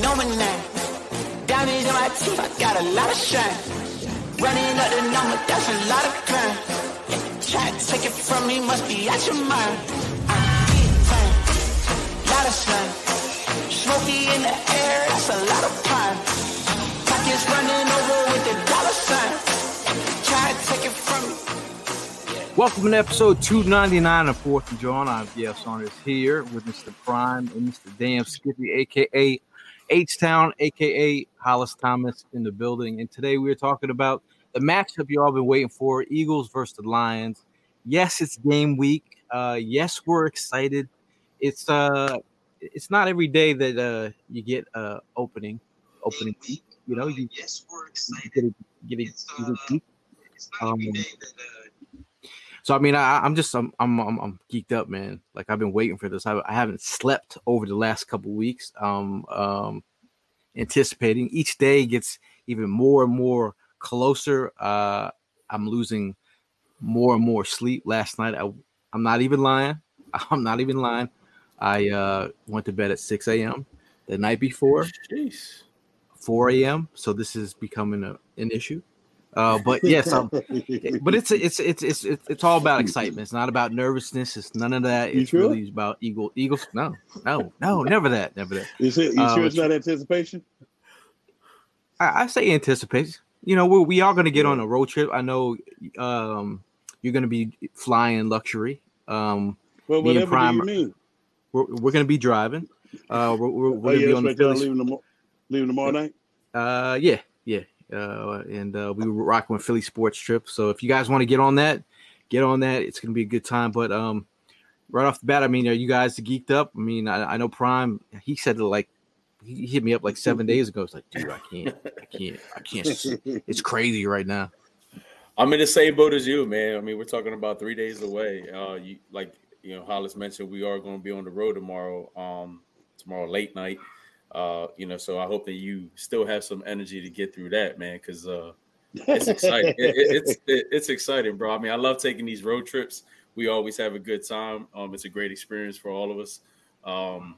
Know my name. Diamonds in my teeth, I got a lot of shine. Running up the number, that's a lot of crime. Try to take it from me, must be out your mind. I'm big time, lot of slime. Smoky in the air, that's a lot of pine. Pockets running over with the dollar sign. Try to take it from me. Welcome to episode 299 of Fourth and John. I'm BF Saunders here with Mr. Prime and Mr. Damn Skippy, aka H Town, aka Hollis Thomas in the building. And today we're talking about the matchup you all been waiting for Eagles versus the Lions. Yes, it's game week. Uh, yes, we're excited. It's uh it's not every day that uh you get uh opening opening week. You know, you Yes, we're you excited. get a, get a, It's, get a week. It's not Um, So I mean, I, I'm just I'm, I'm I'm I'm geeked up, man. Like I've been waiting for this. I, I haven't slept over the last couple weeks. Um, um, anticipating each day gets even more and more closer. Uh, I'm losing more and more sleep. Last night, I I'm not even lying. I'm not even lying. I uh, went to bed at 6 a.m. the night before, 4 a.m. So this is becoming a, an issue. Uh, but yes, I'm, but it's it's it's it's it's it's all about excitement. It's not about nervousness. It's none of that. It's sure? really about Eagle Eagles. No, no, no, never that, never that. You, sure, you sure it's not anticipation? I, I say anticipation. You know, we're, we are going to get on a road trip. I know um, you're going to be flying luxury. Um, Well, whatever Prime- you mean? we're, we're going to be driving. Uh, we're, we're, Oh, we're going to yeah, be on the leaving, tomorrow, leaving tomorrow night? Uh, yeah, yeah. Uh, and uh, we were rocking with Philly Sports Trip. So if you guys want to get on that, get on that. It's gonna be a good time. But um, right off the bat, I mean, are you guys geeked up? I mean, I, I know Prime. He said it like he hit me up like seven days ago. It's like, dude, I can't, I can't, I can't. It's crazy right now. I'm in the same boat as you, man. I mean, we're talking about three days away. Uh, you like you know, Hollis mentioned we are going to be on the road tomorrow. Um, tomorrow late night. Uh, you know, so I hope that you still have some energy to get through that, man, because uh, it's exciting. It- it- it's it- it's exciting, bro. I mean, I love taking these road trips. We always have a good time. Um, it's a great experience for all of us. Um,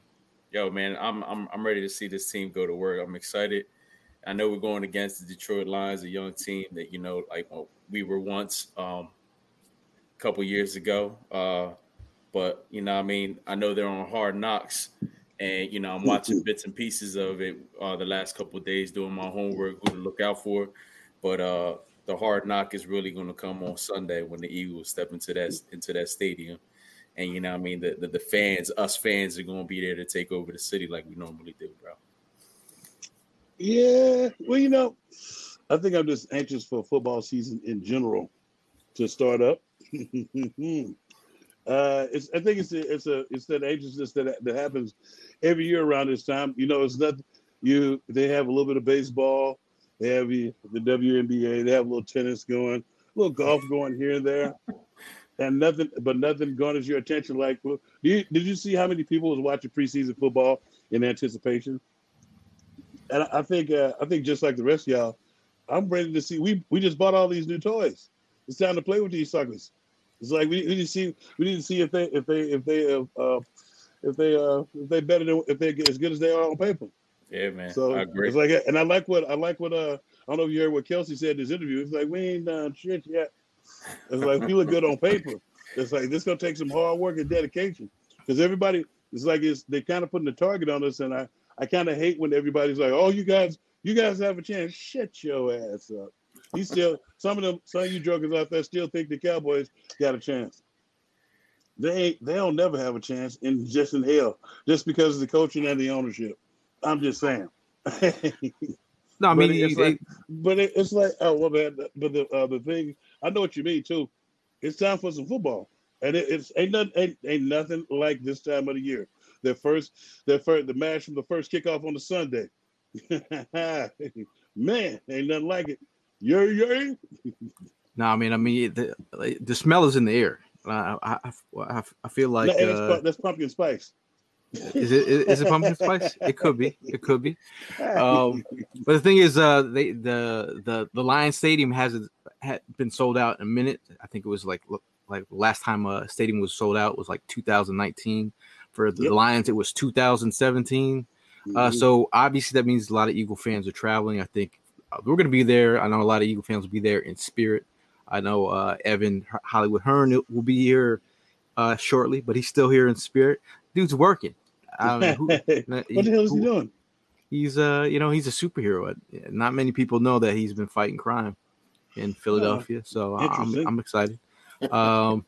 yo, man, I'm I'm I'm ready to see this team go to work. I'm excited. I know we're going against the Detroit Lions, a young team that you know, like well, we were once um, a couple years ago. Uh, but you know, I mean, I know they're on hard knocks, and you know, I'm watching bits and pieces of it uh, the last couple of days, doing my homework, who to look out for. But uh, the hard knock is really going to come on Sunday when the Eagles step into that into that stadium, and you know, I mean, the, the the fans, us fans, are going to be there to take over the city like we normally do, bro. Yeah. Well, you know, I think I'm just anxious for football season in general to start up. uh, it's, I think it's a, it's a it's that anxiousness that that happens every year around this time. You know, it's not you. They have a little bit of baseball. They have the, the WNBA. They have a little tennis going, a little golf going here and there, and nothing. But nothing garners your attention. Like, well, do you, did you see how many people was watching preseason football in anticipation? And I I think uh, I think just like the rest of y'all, I'm ready to see. We we just bought all these new toys. It's time to play with these suckers. It's like we, we need to see we need to see if they if they if they uh, uh if they uh if they better than if they get as good as they are on paper. Yeah, man, So I agree. it's like and I like what I like what uh I don't know if you heard what Kelce said in this interview. It's like we ain't done shit yet. It's like we look good on paper. It's like this gonna take some hard work and dedication because everybody it's like it's they kind of putting the target on us and I I kind of hate when everybody's like oh you guys you guys have a chance shut your ass up. You still some of them some of you jokers out there still think the Cowboys got a chance. They ain't they'll never have a chance in just in hell just because of the coaching and the ownership. I'm just saying. No, I But mean, it's they- like, but it, it's like, oh well, man. But the uh, the thing, I know what you mean too. It's time for some football, and it, it's ain't nothing ain't, ain't nothing like this time of the year. Their first, their first, the match from the first kickoff on the Sunday. Man, ain't nothing like it. Yay, yay. No, I mean, I mean, the the smell is in the air. Uh, I, I, I, feel like No, that's, uh, that's pumpkin spice. is it is, it pumpkin spice? It could be. It could be. Um, but the thing is, uh, they the the the Lions Stadium hasn't had been sold out in a minute. I think it was like like last time a stadium was sold out was like 2019. For the Yep. Lions, it was 2017. Uh, Mhm. so obviously that means a lot of Eagle fans are traveling. I think uh, we're going to be there. I know a lot of Eagle fans will be there in spirit. I know uh, Evan Hollywood Hearn will be here uh, shortly, but he's still here in spirit. Dude's working. I mean, who, what the hell is he doing? He's uh, you know, he's a superhero. Uh, Not many people know that he's been fighting crime in Philadelphia. So I'm. I'm excited. Um,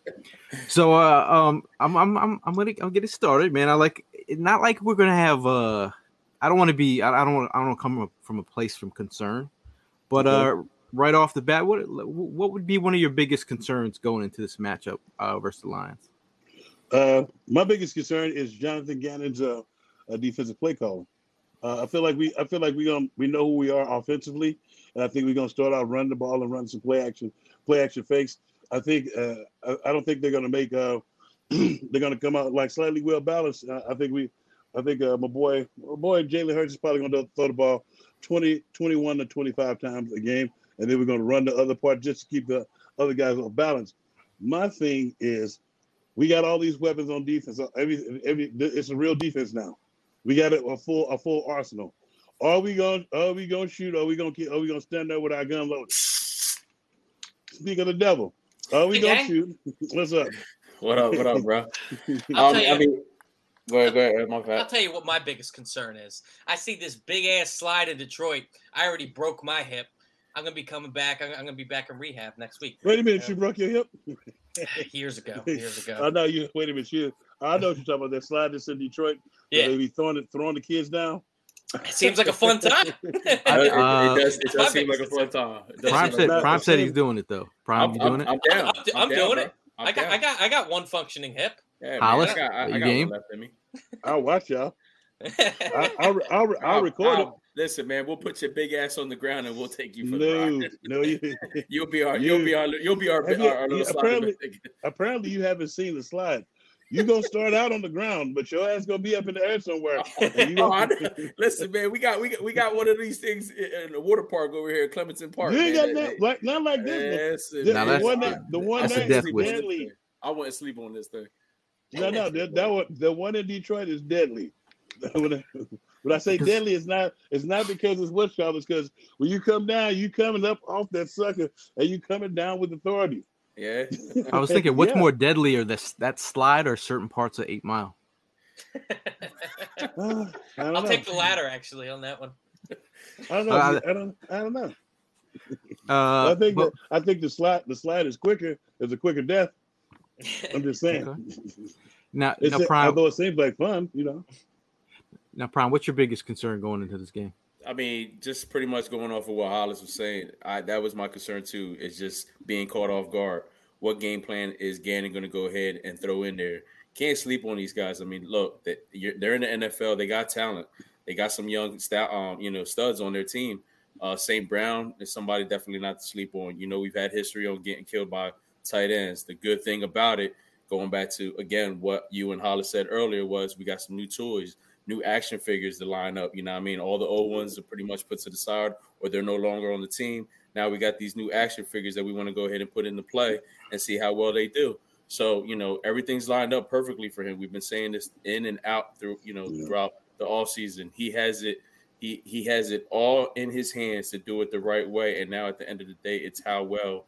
so uh, um, I'm I'm I'm I'm gonna I'll get it started, man. I like it, not like we're gonna have uh, I don't want to be I, I don't want I don't come from a place from concern, but uh, right off the bat, what what would be one of your biggest concerns going into this matchup uh, versus the Lions? Uh, my biggest concern is Jonathan Gannon's uh, defensive play calling. Uh, I feel like we, I feel like we gonna we know who we are offensively, and I think we're gonna start out running the ball and run some play action, play action fakes. I think uh, I, I don't think they're gonna make uh, they're gonna come out like slightly well balanced. Uh, I think we, I think uh, my boy, my boy Jalen Hurts is probably gonna throw the ball 20, 21 to twenty five times a game, and then we're gonna run the other part just to keep the other guys off balance. My thing is we got all these weapons on defense. Every every it's a real defense now. We got a, a full a full arsenal. Are we gonna are we gonna shoot? Are we gonna keep, are we gonna stand there with our gun loaded? Speak of the devil. Are we Hey, gonna shoot? What's up? What up? What up, bro? I'll Um, tell you- I mean, go ahead, go ahead. My I'll tell you what my biggest concern is. I see this big ass slide in Detroit. I already broke my hip. I'm gonna be coming back. I'm, I'm gonna be back in rehab next week. Wait a minute, you broke your hip? Years ago. Years ago. I know you. Wait a minute, you. I know what you're talking about. That slide that's in Detroit. Yeah. they be throwing it, throwing the kids down. It seems like a fun time. It, it- it Uh, does, it my does seem like a fun time. Prime said like Prime said he's doing it though. Prime, I'm, you doing I'm, it? I'm down. I'm, I'm down, doing bro. it. I'm I got, down. I got, I got one functioning hip. Yeah, man, I got, I, you I got game? one left in me. I'll watch y'all. I, I'll, I'll, I'll record it. I'll- Listen, man, we'll put your big ass on the ground and we'll take you for the No, ride. no, you, You'll be our, You- you'll be our, you'll be our, Have our, our little apparently- apparently you haven't seen the slide. You're gonna start out on the ground, but your ass gonna be up in the air somewhere. Oh, gonna- oh, know. Listen, man, we got we got we got one of these things in in the water park over here, at Clementon Park. you ain't man. got that, like not like this. Listen, The, the one that the one that's a that death deadly. I wouldn't sleep on this thing. No, no, that, that one, the one in Detroit is deadly. when, I, when I say deadly, it's not it's not because it's what's called, it's because when you come down, you coming up off that sucker and you coming down with authority. Yeah. I was thinking, what's Yeah. more deadlier, this that slide or certain parts of Eight Mile? Uh, I'll know. take the ladder actually on that one. I don't know. Uh, I don't. I don't know. Uh, I think but- that, I think the slide the slide is quicker. It's a quicker death. I'm just saying. Okay. now, It's now, a- Prime, although it seems like fun, you know. now, Prime, what's your biggest concern going into this game? I mean, just pretty much going off of what Hollis was saying, I, that was my concern too. Is just being caught off guard. What game plan is Gannon going to go ahead and throw in there? Can't sleep on these guys. I mean, look, they, you're, they're in the NFL. They got talent. They got some young, sta- um, you know, studs on their team. Uh, St. Brown is somebody definitely not to sleep on. You know, we've had history on getting killed by tight ends. The good thing about it, going back to again what you and Hollis said earlier, was we got some new toys new action figures to line up. You know what I mean? All the old ones are pretty much put to the side or they're no longer on the team. Now we got these new action figures that we want to go ahead and put into play and see how well they do. So, you know, everything's lined up perfectly for him. We've been saying this in and out through, you know, Yeah. throughout the off season. He has it he he has it all in his hands to do it the right way. And now at the end of the day, it's how well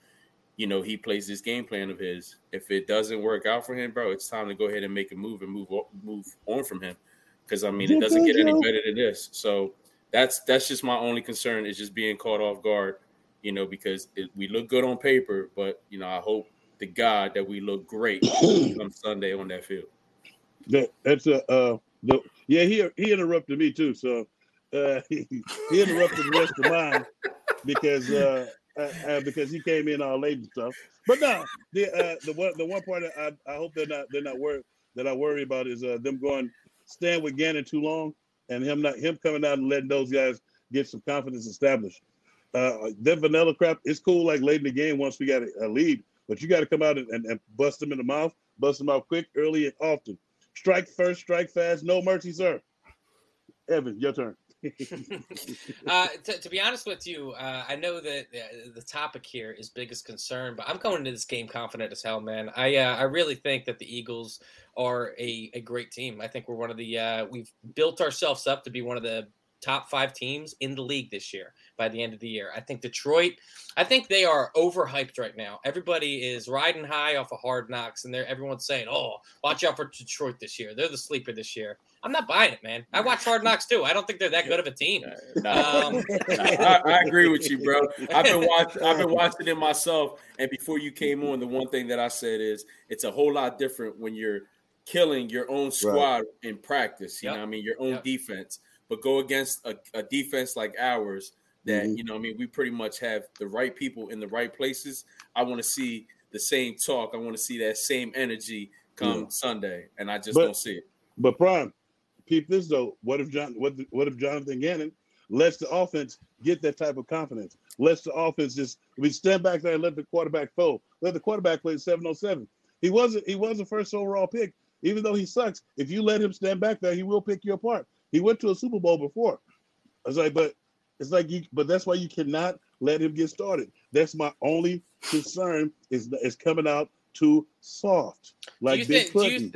you know he plays this game plan of his. If it doesn't work out for him, bro, it's time to go ahead and make a move and move move on from him. Because I mean, it doesn't get any better than this. So that's that's just my only concern is just being caught off guard. You know, because it, we look good on paper, but you know, I hope to God that we look great come Sunday on that field. That that's a uh the yeah he he interrupted me too so uh he, he interrupted the rest of mine because uh, uh, uh because he came in all late and stuff but no the uh the one the one part that I, I hope they're not they're not worried that I worry about is uh them going stand with Gannon too long and him not him coming out and letting those guys get some confidence established. Uh, that vanilla crap, it's cool like late in the game once we got a, a lead, but you got to come out and, and, and bust them in the mouth, bust them out quick, early, and often. Strike first, strike fast, no mercy, sir. Evan, your turn. uh, to, to, be honest with you, uh, I know that the topic here is biggest concern, but I'm going into this game confident as hell, man. I uh, I really think that the Eagles are a, a great team. I think we're one of the uh, we've built ourselves up to be one of the top five teams in the league this year by the end of the year. I think Detroit, I think they are overhyped right now. Everybody is riding high off of hard knocks, and they're everyone's saying, "Oh, watch out for Detroit this year. They're the sleeper this year." I'm not buying it, man. I watch Hard Knocks too. I don't think they're that good of a team. No, um, I, I, agree with you, bro. I've been watching. I've been watching it myself. And before you came on, the one thing that I said is it's a whole lot different when you're killing your own squad right. in practice. You yep. know, I mean, your own yep. defense, but go against a, a defense like ours that mm-hmm. you know, I mean, we pretty much have the right people in the right places. I want to see the same talk. I want to see that same energy come yeah. Sunday, and I just but, don't see it. But Prime, peep this though. What if John? What what if Jonathan Gannon lets the offense get that type of confidence? Lets the offense just we stand back there and let the quarterback throw. Let the quarterback play seven on seven. He wasn't he was the first overall pick. Even though he sucks, if you let him stand back there, he will pick you apart. He went to a Super Bowl before. I was like, but it's like you, but that's why you cannot let him get started. That's my only concern is is coming out too soft, like Big think, do you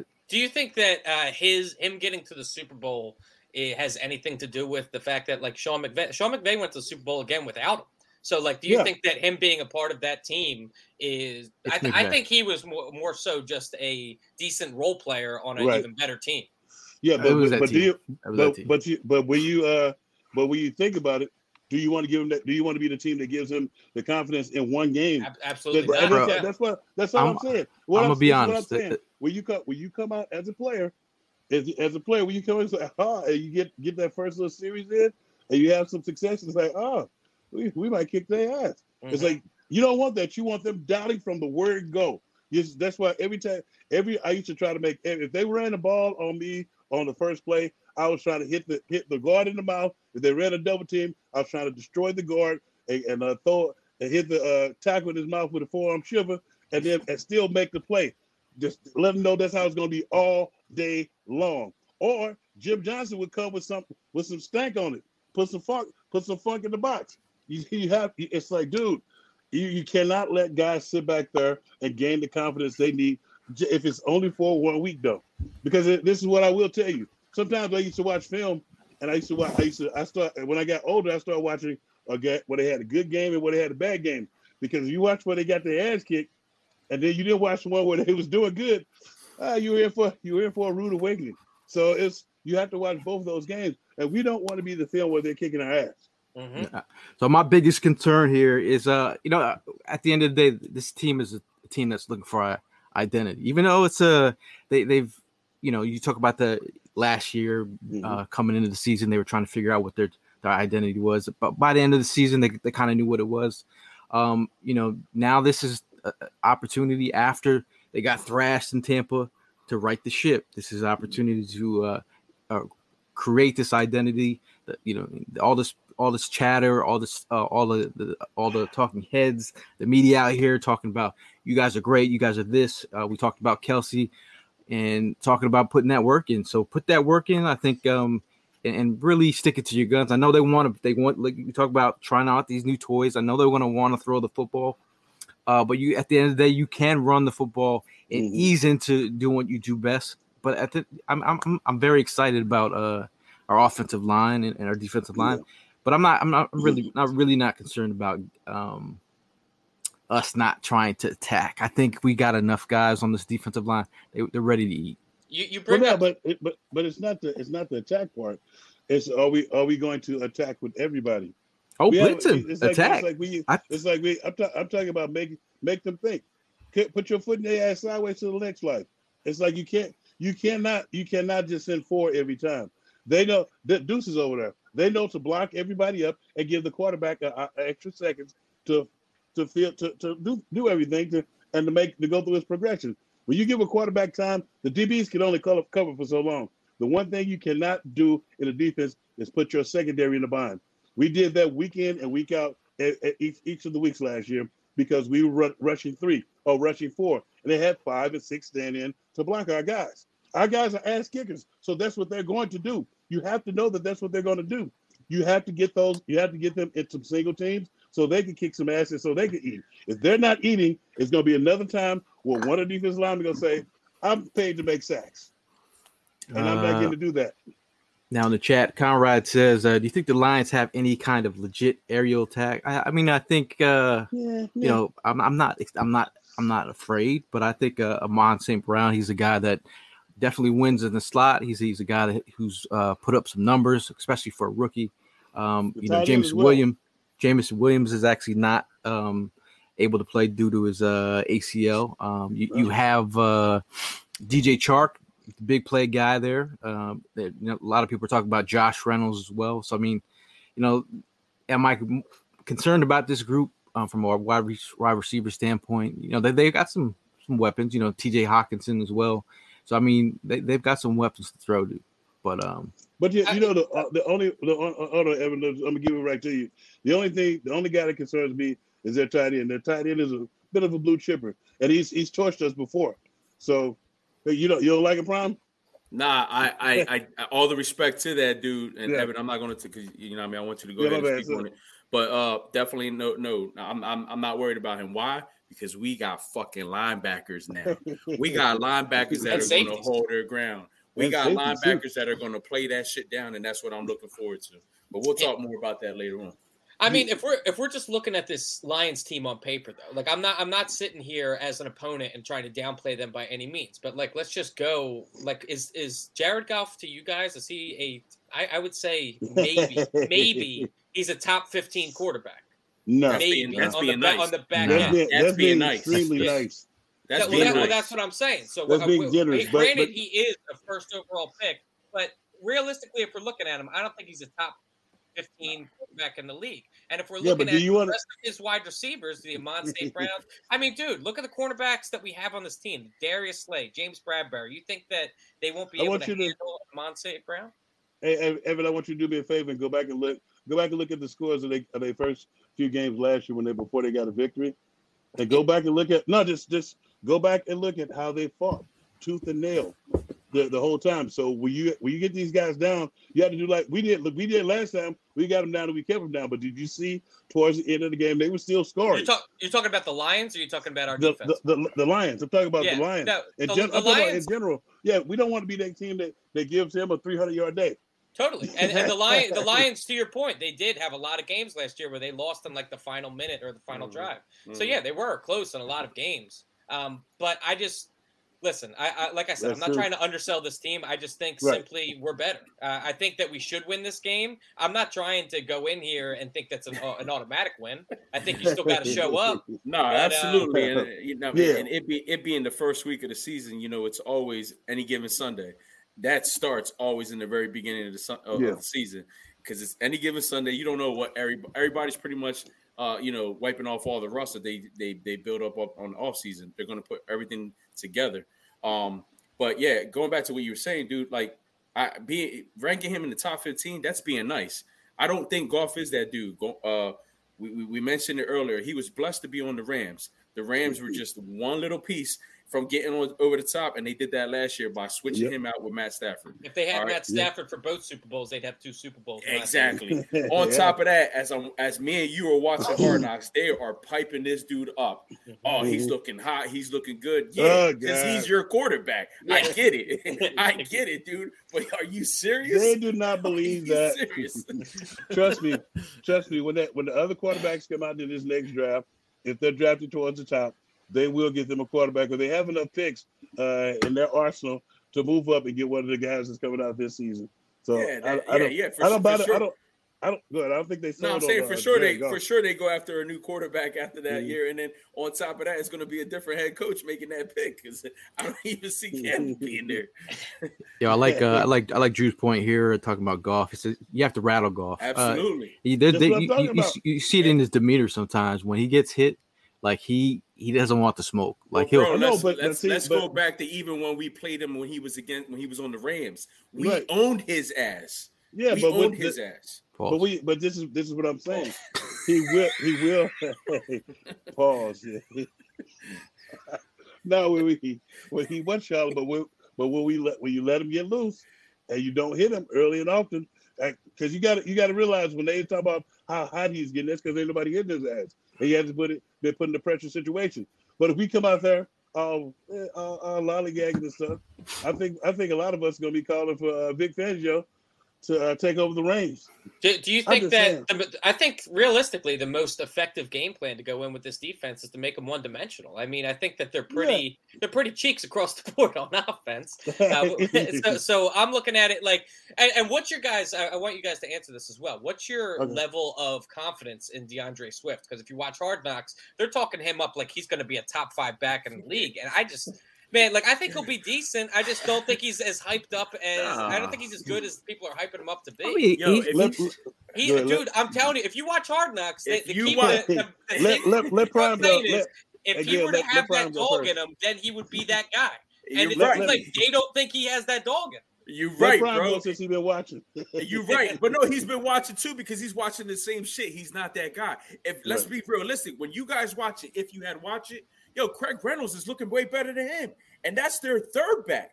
think that uh, his him getting to the Super Bowl it has anything to do with the fact that like Sean McVay, Sean McVay went to the Super Bowl again without him? So like, do you yeah. think that him being a part of that team is? I, th- I, think he was more, more so just a decent role player on an right. even better team. Yeah, but but, but do you but, but you but when you uh but when you think about it, do you want to give him that? Do you want to be the team that gives him the confidence in one game? Absolutely. That, that's, that's, what that's all I'm, I'm saying. What I'm, I'm gonna be honest. What I'm saying when you come when you come out as a player, as, as a player, when you come in, say, oh, and you get get that first little series in, and you have some success, it's like, oh, we, we might kick their ass. Mm-hmm. It's like you don't want that. You want them doubting from the word go. Yes, that's why every time, every I used to try to make if they ran the ball on me on the first play, I was trying to hit the hit the guard in the mouth. If they ran a double team, I was trying to destroy the guard and, and uh, throw and hit the uh, tackle in his mouth with a forearm shiver, and then and still make the play. Just let them know that's how it's going to be all day long. Or Jim Johnson would come with some with some stank on it, put some funk, put some funk in the box. You, you have it's like, dude, you, you cannot let guys sit back there and gain the confidence they need if it's only for one week though. Because this is what I will tell you. Sometimes I used to watch film, and I used to watch. I used to. I start when I got older. I started watching a get where they had a good game and where they had a bad game. Because you watch where they got their ass kicked, and then you didn't watch the one where they was doing good, uh, you were in for you were in for a rude awakening. So it's you have to watch both those games, and we don't want to be the film where they're kicking our ass. Mm-hmm. So my biggest concern here is, uh, you know, at the end of the day, this team is a team that's looking for a identity. Even though it's a they they've, you know, you talk about the last year mm-hmm. uh, coming into the season, they were trying to figure out what their their identity was. But by the end of the season, they they kind of knew what it was. Um, you know, now this is opportunity after they got thrashed in Tampa to right the ship. This is an opportunity to uh, uh, create this identity. That, you know, all this all this chatter, all this uh, all the, the, all the talking heads, the media out here talking about you guys are great, you guys are this. Uh, we talked about Kelce and talking about putting that work in. So put that work in. I think um, and, and really stick it to your guns. I know they want to. They want like you talk about trying out these new toys. I know they're going to want to throw the football. Uh, but you at the end of the day, you can run the football and mm-hmm. ease into doing what you do best. But at the, I'm I'm I'm very excited about uh our offensive line and, and our defensive line. Yeah. But I'm not I'm not really not really not concerned about um us not trying to attack. I think we got enough guys on this defensive line. They, they're ready to eat. You you bring well, up, but but but it's not the it's not the attack part. It's are we are we going to attack with everybody? Oh, we blitz him. It's like, Attack. It's like we. I, it's like we. I'm, ta- I'm talking about making make them think. Put your foot in their ass sideways to the next life. It's like you can't. You cannot. You cannot just send four every time. They know the deuces over there. They know to block everybody up and give the quarterback a, a extra seconds to to feel to, to do do everything to and to make to go through his progression. When you give a quarterback time, the DBs can only cover, cover for so long. The one thing you cannot do in a defense is put your secondary in the bind. We did that week in and week out at, at each, each of the weeks last year because we were rushing three or rushing four, and they had five and six stand in to block our guys. Our guys are ass kickers, so that's what they're going to do. You have to know that that's what they're going to do. You have to get those. You have to get them in some single teams so they can kick some asses, so they can eat. If they're not eating, it's going to be another time where one of the defensive linemen is going to say, "I'm paid to make sacks," and I'm not going to do that. Now in the chat, Conrad says, uh, "Do you think the Lions have any kind of legit aerial attack?" I, I mean, I think uh, Yeah, you know, I'm, I'm not, I'm not, I'm not afraid, but I think uh, Amon St. Brown, he's a guy that definitely wins in the slot. He's he's a guy that, who's uh, put up some numbers, especially for a rookie. Um, you know, James well. Williams, Jameson Williams is actually not um, able to play due to his uh, ACL. Um, you, you have uh, DJ Chark, the big play guy there. Um, that, you know, a lot of people are talking about Josh Reynolds as well. So I mean, you know, am I concerned about this group um, from a wide, re- wide receiver standpoint? You know, they they got some some weapons. You know, T.J. Hockenson as well. So I mean, they they've got some weapons to throw to. But um, But you, you know the uh, the only the uh, other evidence I'm gonna give it right to you. The only thing, the only guy that concerns me is their tight end. Their tight end is a bit of a blue chipper, and he's he's torched us before. So hey, you don't you don't like a prime? Nah, I, I, I, all the respect to that dude, and Yeah. Evan, I'm not going to, because you know, what I mean, I want you to go Yeah, ahead and speak on it, but uh, definitely no, no, I'm, I'm, I'm not worried about him. Why? Because we got fucking linebackers now. We got linebackers that And are going to hold their ground. We got linebackers that are going to play that shit down, and that's what I'm looking forward to. But we'll talk more about that later on. I mean, if we're if we're just looking at this Lions team on paper, though, like I'm not I'm not sitting here as an opponent and trying to downplay them by any means. But like, let's just go. Like, is is Jared Goff to you guys? Is he a? I, I would say maybe maybe he's a top 15 quarterback. No, That's being- that's on, being the, nice. on the back that's end. being, That's that's being being nice. extremely nice. That's That- well, that- well, that's what I'm saying. So, That's being generous, but- granted, but- he is a first overall pick, but realistically, if we're looking at him, I don't think he's a top 15 quarterback in the league. And if we're looking but do at you the wanna- rest of his wide receivers, the Amon St. Brown, I mean, dude, look at the cornerbacks that we have on this team: Darius Slay, James Bradberry. You think that they won't be I able to handle Amon St. Brown? Hey, Ev- Evan, I want you to do me a favor and go back and look. Go back and look at the scores of their, of their first few games last year when they before they got a victory, and go back and look at no, just just go back and look at how they fought tooth and nail the, the whole time. So when you when you get these guys down, you have to do like we did. Look, we did last time. We got them down and we kept them down. But did you see towards the end of the game they were still scoring? You're, talk, you're talking about the Lions, or you're talking about our the, defense? the, the, the Lions. I'm talking about yeah, the Lions. no, in, the, gen- the Lions, in general. Yeah, we don't want to be that team that, that gives him a 300 yard day. Totally, and, and the Lions, the Lions, to your point, they did have a lot of games last year where they lost in like the final minute or the final Mhm. drive. So Mhm. yeah, they were close in a lot of games. Um, but I just listen. I, I like I said, That's I'm not true. trying to undersell this team. I just think Right. simply we're better. Uh, I think that we should win this game. I'm not trying to go in here and think that's an, uh, an automatic win. I think you still got to show up. No, But, uh, absolutely, and uh, you know, Yeah. and it be it being the first week of the season, you know, it's always any given Sunday. That starts always in the very beginning of the sun, of, Yeah. of the season because it's any given Sunday. You don't know what every, everybody's pretty much, uh, you know, wiping off all the rust that they they they build up, up on the off season. They're going to put everything together. Um, but yeah, going back to what you were saying, dude, like I be ranking him in the top fifteen. That's being nice. I don't think Goff is that dude. Go, uh, we, we, we mentioned it earlier. He was blessed to be on the Rams. The Rams were just one little piece from getting on, over the top, and they did that last year by switching Yep. him out with Matt Stafford. If they had All right. Matt Stafford for both Super Bowls, they'd have two Super Bowls. Exactly. on Yeah. top of that, as I'm as me and you are watching Hard Knocks, they are piping this dude up. Oh, he's Mhm. looking hot. He's looking good. Yeah, Oh, because God. he's your quarterback. I get it. I get it, dude. But are you serious? They do not believe you that. serious? trust me, trust me. When that when the other quarterbacks come out in this next draft, if they're drafted towards the top, they will get them a quarterback. Because they have enough picks uh, in their arsenal to move up and get one of the guys that's coming out this season. So Yeah, that- I, I yeah, don't, yeah, for I don't buy for the, sure. I don't. I don't. Good. I don't think they. No, I'm saying on, for uh, sure they Jared for sure they go after a new quarterback after that Mhm. year, and then on top of that, it's going to be a different head coach making that pick because I don't even see Cam being there. yeah, I like uh, I like I like Drew's point here talking about Goff. He says you have to rattle Goff. Uh, Absolutely. he, there- That's there- what I'm you, you- you you see it in his demeanor sometimes when he gets hit. Like he he doesn't want the smoke. Like Well, he'll bro, No, let's, but- but let's, see, let's but- go back to even when we played him when he was against when he was on the Rams. We Right. owned his ass. Yeah, we but owned his the- ass. pause. But we, but this is this is what I'm saying. He will, he will. pause. Yeah. no, when we when he was Charlotte, but when, but when we let when you let him get loose, and you don't hit him early and often, because you got to you got to realize when they talk about how hot he's getting, that's because ain't nobody hitting his ass, and he has to put it. They're put in the pressure situation. But if we come out there, um, uh, uh, lollygagging and stuff, I think I think a lot of us are gonna be calling for uh, Vic Fangio to uh, take over the reins. Do, do you think that? The, I think realistically, the most effective game plan to go in with this defense is to make them one dimensional. I mean, I think that they're pretty they're pretty cheeks across the board on offense. Uh, so, so I'm looking at it like, and, and what's your guys? I, I want you guys to answer this as well. What's your Okay. level of confidence in D'Andre Swift? Because if you watch Hard Knocks, they're talking him up like he's going to be a top five back in the league, and I just. Man, like I think he'll be decent. I just don't think he's as hyped up as I don't think he's as good as people are hyping him up to be. I mean, Yo, he- if let, He, Go ahead, dude, let- I'm telling you, if you watch Hard Knocks, they, If they you keep watch- the, the, the let, let, let Prime I'm go. is, Let, if he were to let- let have that dog in him, then he would be that guy. And it's right. like they don't think he has that dog in him. You're right, bro. since he been watching. You're right, but no, he's been watching too because he's watching the same shit. He's not that guy. If let's Right. be realistic, when you guys watch it, if you had watched it, yo, Craig Reynolds is looking way better than him, and that's their third back.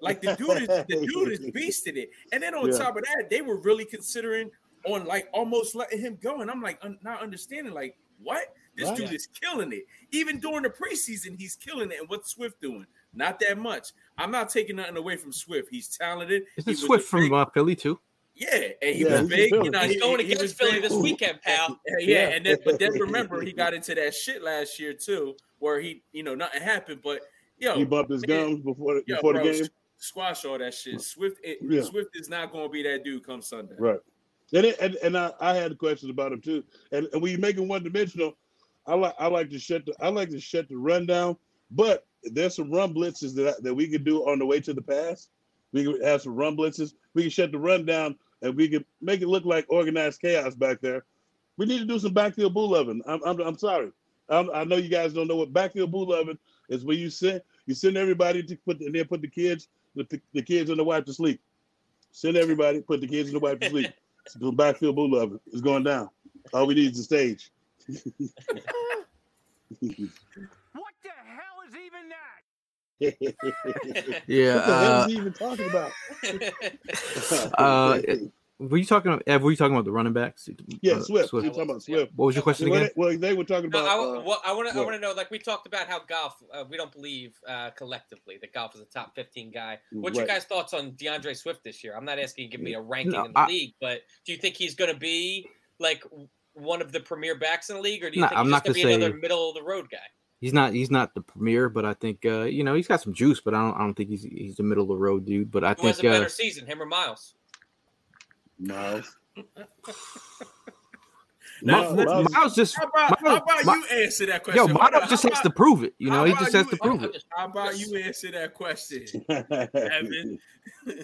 Like the dude is the dude is beasting it, and then on Yeah. top of that, they were really considering on like almost letting him go, and I'm like un- not understanding like what this Right. dude is killing it. Even during the preseason, he's killing it. And what's Swift doing? Not that much. I'm not taking nothing away from Swift. He's talented. Isn't He Swift from big- uh, Philly too? Yeah, and he Yeah, was big. You know, He's he, going he- he was against Philly big. this weekend, pal. Yeah, yeah, Yeah. and then but then remember he got into that shit last year too, where he you know nothing happened, but yo, he bumped his man, gums before yo, before bro, the game. Squash all that shit. Swift, it, Yeah. Swift is not going to be that dude come Sunday. Right. And it, and, and I, I had questions about him too. And, and when you make him one dimensional, I like I like to shut the I like to shut the run down. But there's some run blitzes that I, that we could do on the way to the pass. We could have some run blitzes. We can shut the run down and we could make it look like organized chaos back there. We need to do some backfield bull loving. I'm, I'm, I'm sorry. I'm, I know you guys don't know what backfield bull loving is. Where you send you send everybody to put and then put the kids the, the kids and the wife to sleep. Send everybody, put the kids and the wife to sleep. The backfield bull loving is going down. All we need is the stage. What the hell is even that? what Yeah. the hell Uh, is he even talking about? Uh, were you talking? Ev, were you talking about the running backs? yeah, Uh, Swift. We're talking about Swift. What was your question Well, again? they, well, they were talking No, about. I, uh, well, I want to. I want to know. Like we talked about how Goff. Uh, we don't believe uh, collectively that Goff is a top fifteen guy. What's your guys' thoughts on D'Andre Swift this year? I'm not asking you to give me a ranking No, in the I- league, but do you think he's going to be like one of the premier backs in the league, or do you No, think I'm he's not just going to be gonna another middle of the road guy? He's not. He's not the premier, but I think uh, you know he's got some juice. But I don't. I don't think he's he's the middle of the road dude. But I Who has think a better uh, season, him or Miles? Miles. No, Miles- let's- Miles- Miles just. How about, how about Mi- you answer that question? Yo, Hold on, Miles just how has to prove it. You know, he just has you- to prove it. How about you answer that question, Evan?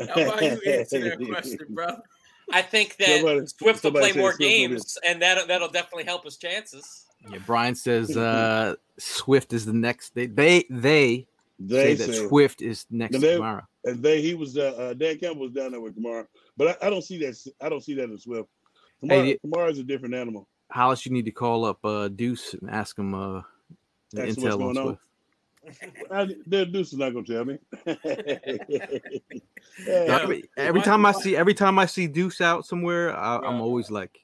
how about you answer that question, bro? I think that Somebody- Swift will play more Swift will be- games, and that that'll definitely help his chances. Yeah, Brian says uh, Swift is the next. They they they, They say that say, Swift is next they- tomorrow. and they he was uh, uh, Dan Campbell was down there with Kamara, but I, I don't see that. I don't see that in Swift. Kamara, Hey, Kamara's a different animal. Hollis, you need to call up uh, Deuce and ask him uh, the Ask intel on going on. Swift. I, the Deuce is not gonna tell me. Yeah. every, every time I see every time I see Deuce out somewhere, I, I'm always like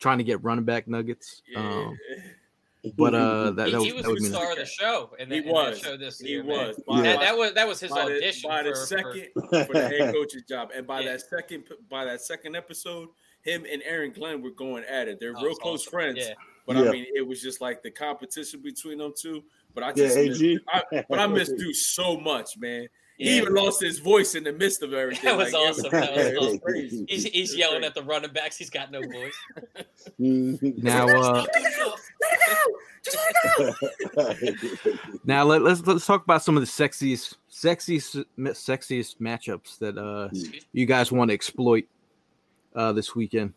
trying to get running back nuggets. Yeah. Um, but uh, that, He, that, he was, was that would the star of the show, and He that, was. that show this He year. was. Yeah. That, that was that was his by the, audition by for, for- second for the head coach's job, and by Yeah. that second by that second episode, him and Aaron Glenn were going at it. They're Oh, real it's close awesome. friends, Yeah. but Yeah. I mean, it was just like the competition between them two. But I Yeah, just, miss, AG. I, but I miss Deuce so much, man. He Yeah. even lost his voice in the midst of everything. That was Like, awesome. That was it awesome. crazy. He's, he's It's yelling crazy. at the running backs. He's got no voice. now uh, now let, let's let's talk about some of the sexiest sexiest sexiest matchups that uh, you guys want to exploit uh, this weekend.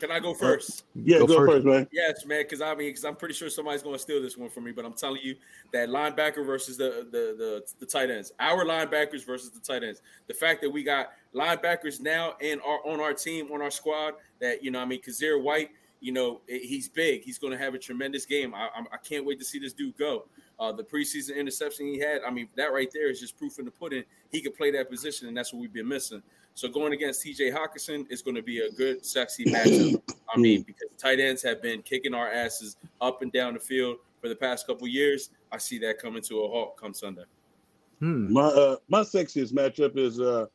Can I go first? Yeah, Go go, first. first. man. Yes, man. Because I mean, because I'm pretty sure somebody's going to steal this one from me. But I'm telling you that linebacker versus the the the, the tight ends. Our linebackers versus the tight ends. The fact that we got linebackers now in our on our team on our squad. That you know, I mean, Kyzir White. You know, eh, he's big. He's going to have a tremendous game. I, I'm- I can't wait to see this dude go. Uh, the preseason interception he had, I mean, that right there is just proof in the pudding. He could play that position, and that's what we've been missing. So going against TJ Hockenson is going to be a good, sexy matchup. I mean, because tight ends have been kicking our asses up and down the field for the past couple years. I see that coming to a halt come Sunday. Hmm. My uh, my sexiest matchup is uh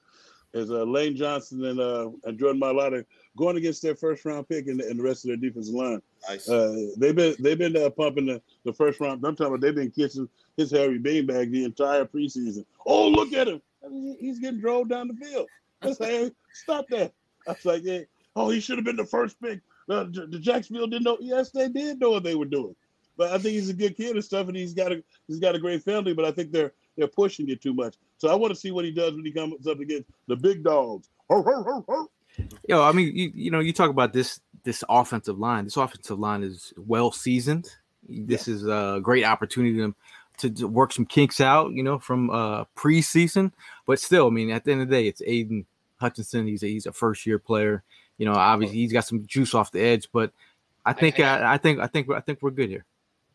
is uh, Lane Johnson and uh and Jordan Mailata going against their first round pick and, and the rest of their defensive line. Nice. Uh, they've been they've been uh, pumping the, the first round. I'm talking about they've been kissing his Harry Beanbag the entire preseason. Oh, look at him! I mean, he's getting drove down the field. I say, stop that. I was like, yeah. oh, he should have been the first pick. Uh, the Jacksonville didn't know. Yes, they did know what they were doing. But I think he's a good kid and stuff, and he's got a he's got a great family. But I think they're they're pushing it too much. So I want to see what he does when he comes up against the big dogs. Yo, I mean, you you know, you talk about this this offensive line. This offensive line is well seasoned. This is a great opportunity to, to to work some kinks out, you know, from uh preseason. But still, I mean, at the end of the day, it's Aidan Hutchinson. He's a, he's a first year player. You know, obviously he's got some juice off the edge, but I think I- I, I think I think I think we're good here.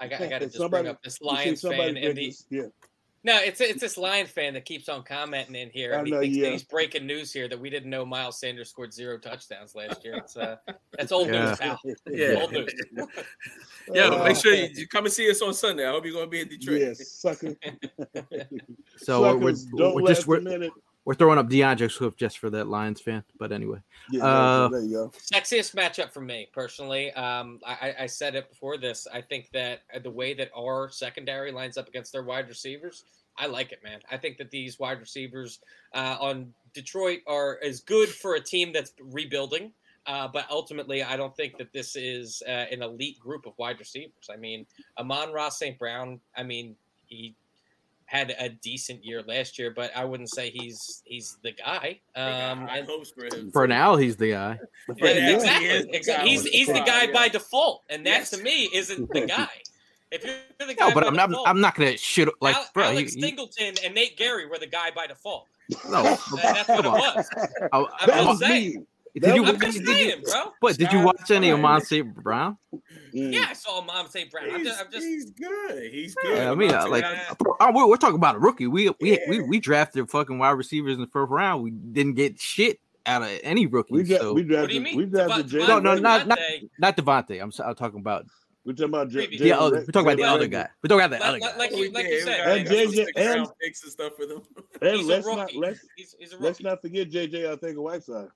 I got, I got to If just bring up this Lions fan break and the this- yeah. No, it's it's this Lion fan that keeps on commenting in here. I And he know, thinks yeah. he's breaking news here that we didn't know Miles Sanders scored zero touchdowns last year. It's uh, that's old Yeah. news, pal. Yeah. Old news. Yeah, Uh, make sure you, you come and see us on Sunday. I hope you're going to be in Detroit. Yes, sucker. So we're, Suckers we're, don't we're last just a we're, minute. We're throwing up D'Andre Swift just for that Lions fan. But anyway, Yeah, Uh, there you go. Sexiest matchup for me personally. Um, I, I- I said it before this. I think that uh, the way that our secondary lines up against their wide receivers, I like it, man. I think that these wide receivers uh, on Detroit are as good for a team that's rebuilding. Uh, but ultimately, I don't think that this is uh, an elite group of wide receivers. I mean, Amon-Ra St. Brown. I mean, he had a decent year last year, but I wouldn't say he's he's the guy. Um, high and- hopes for him. for now he's the guy. yeah, Yeah, he exactly. is exactly. He's he's the guy yeah. by default, and that Yes. to me isn't the guy. If you're the guy No, but by I'm not default, I'm not gonna shoot like Al- bro. Alex you- you- Singleton and Nate Gerry were the guy by default. no, That- that's what it was. Oh, I'm That just was saying. me. Did That you, was I'm just did you- saying, bro. What did you watch any of Ryan. Monte Brown? Mm. Yeah, I saw Mom say Brown. I'm He's, just, I'm just he's good. He's good. Yeah, I mean, uh, Monte like, Brown. oh, we're, we're talking about a rookie. We we, we Yeah. we drafted fucking wide receivers in the first round. We didn't get shit out of any rookie. We, dra- so we what do you drafted. mean? We drafted Devon- Jay. No, no, not- not- not DeVonta. I'm, s- I'm talking about We're talking about J- Previous. Jay the other. We're talking about the other guy. We're talking about the other guy. like you- like you said, And we JJ and- picks and stuff with him. And He's a let's rookie. not let's he's, he's a let's not forget JJ. I think of Whiteside.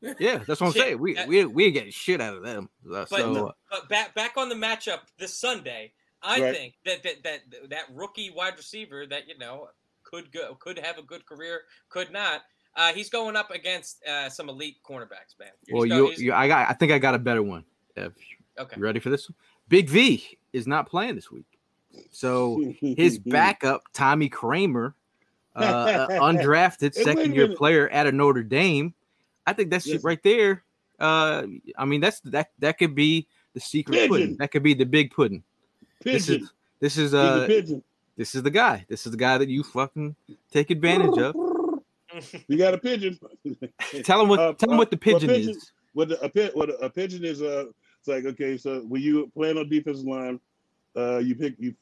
Yeah, that's what I'm saying. We that- we we ain't getting shit out of them. Uh, But, so uh, but back back on the matchup this Sunday, I Right. think that, that that that rookie wide receiver that you know could go could have a good career, could not. Uh, he's going up against uh, some elite cornerbacks, man. He's well, go- you, you I got. I think I got a better one. If okay. you ready for this? one? Big V is not playing this week, so his backup Tommy Kraemer, uh, undrafted Hey, wait a second year player out of Notre Dame. I think that's Listen. right there. Uh, I mean that's that that could be the secret Pigeon. pudding. That could be the big pudding. This is this is uh pigeon. this is the guy. This is the guy that you fucking take advantage of. You got a pigeon. Tell him what Uh, tell him what the well, pigeon pigeon- is. What the, a, what a, pigeon is? Uh, it's like okay, so when you playing on defensive line, uh, you pick you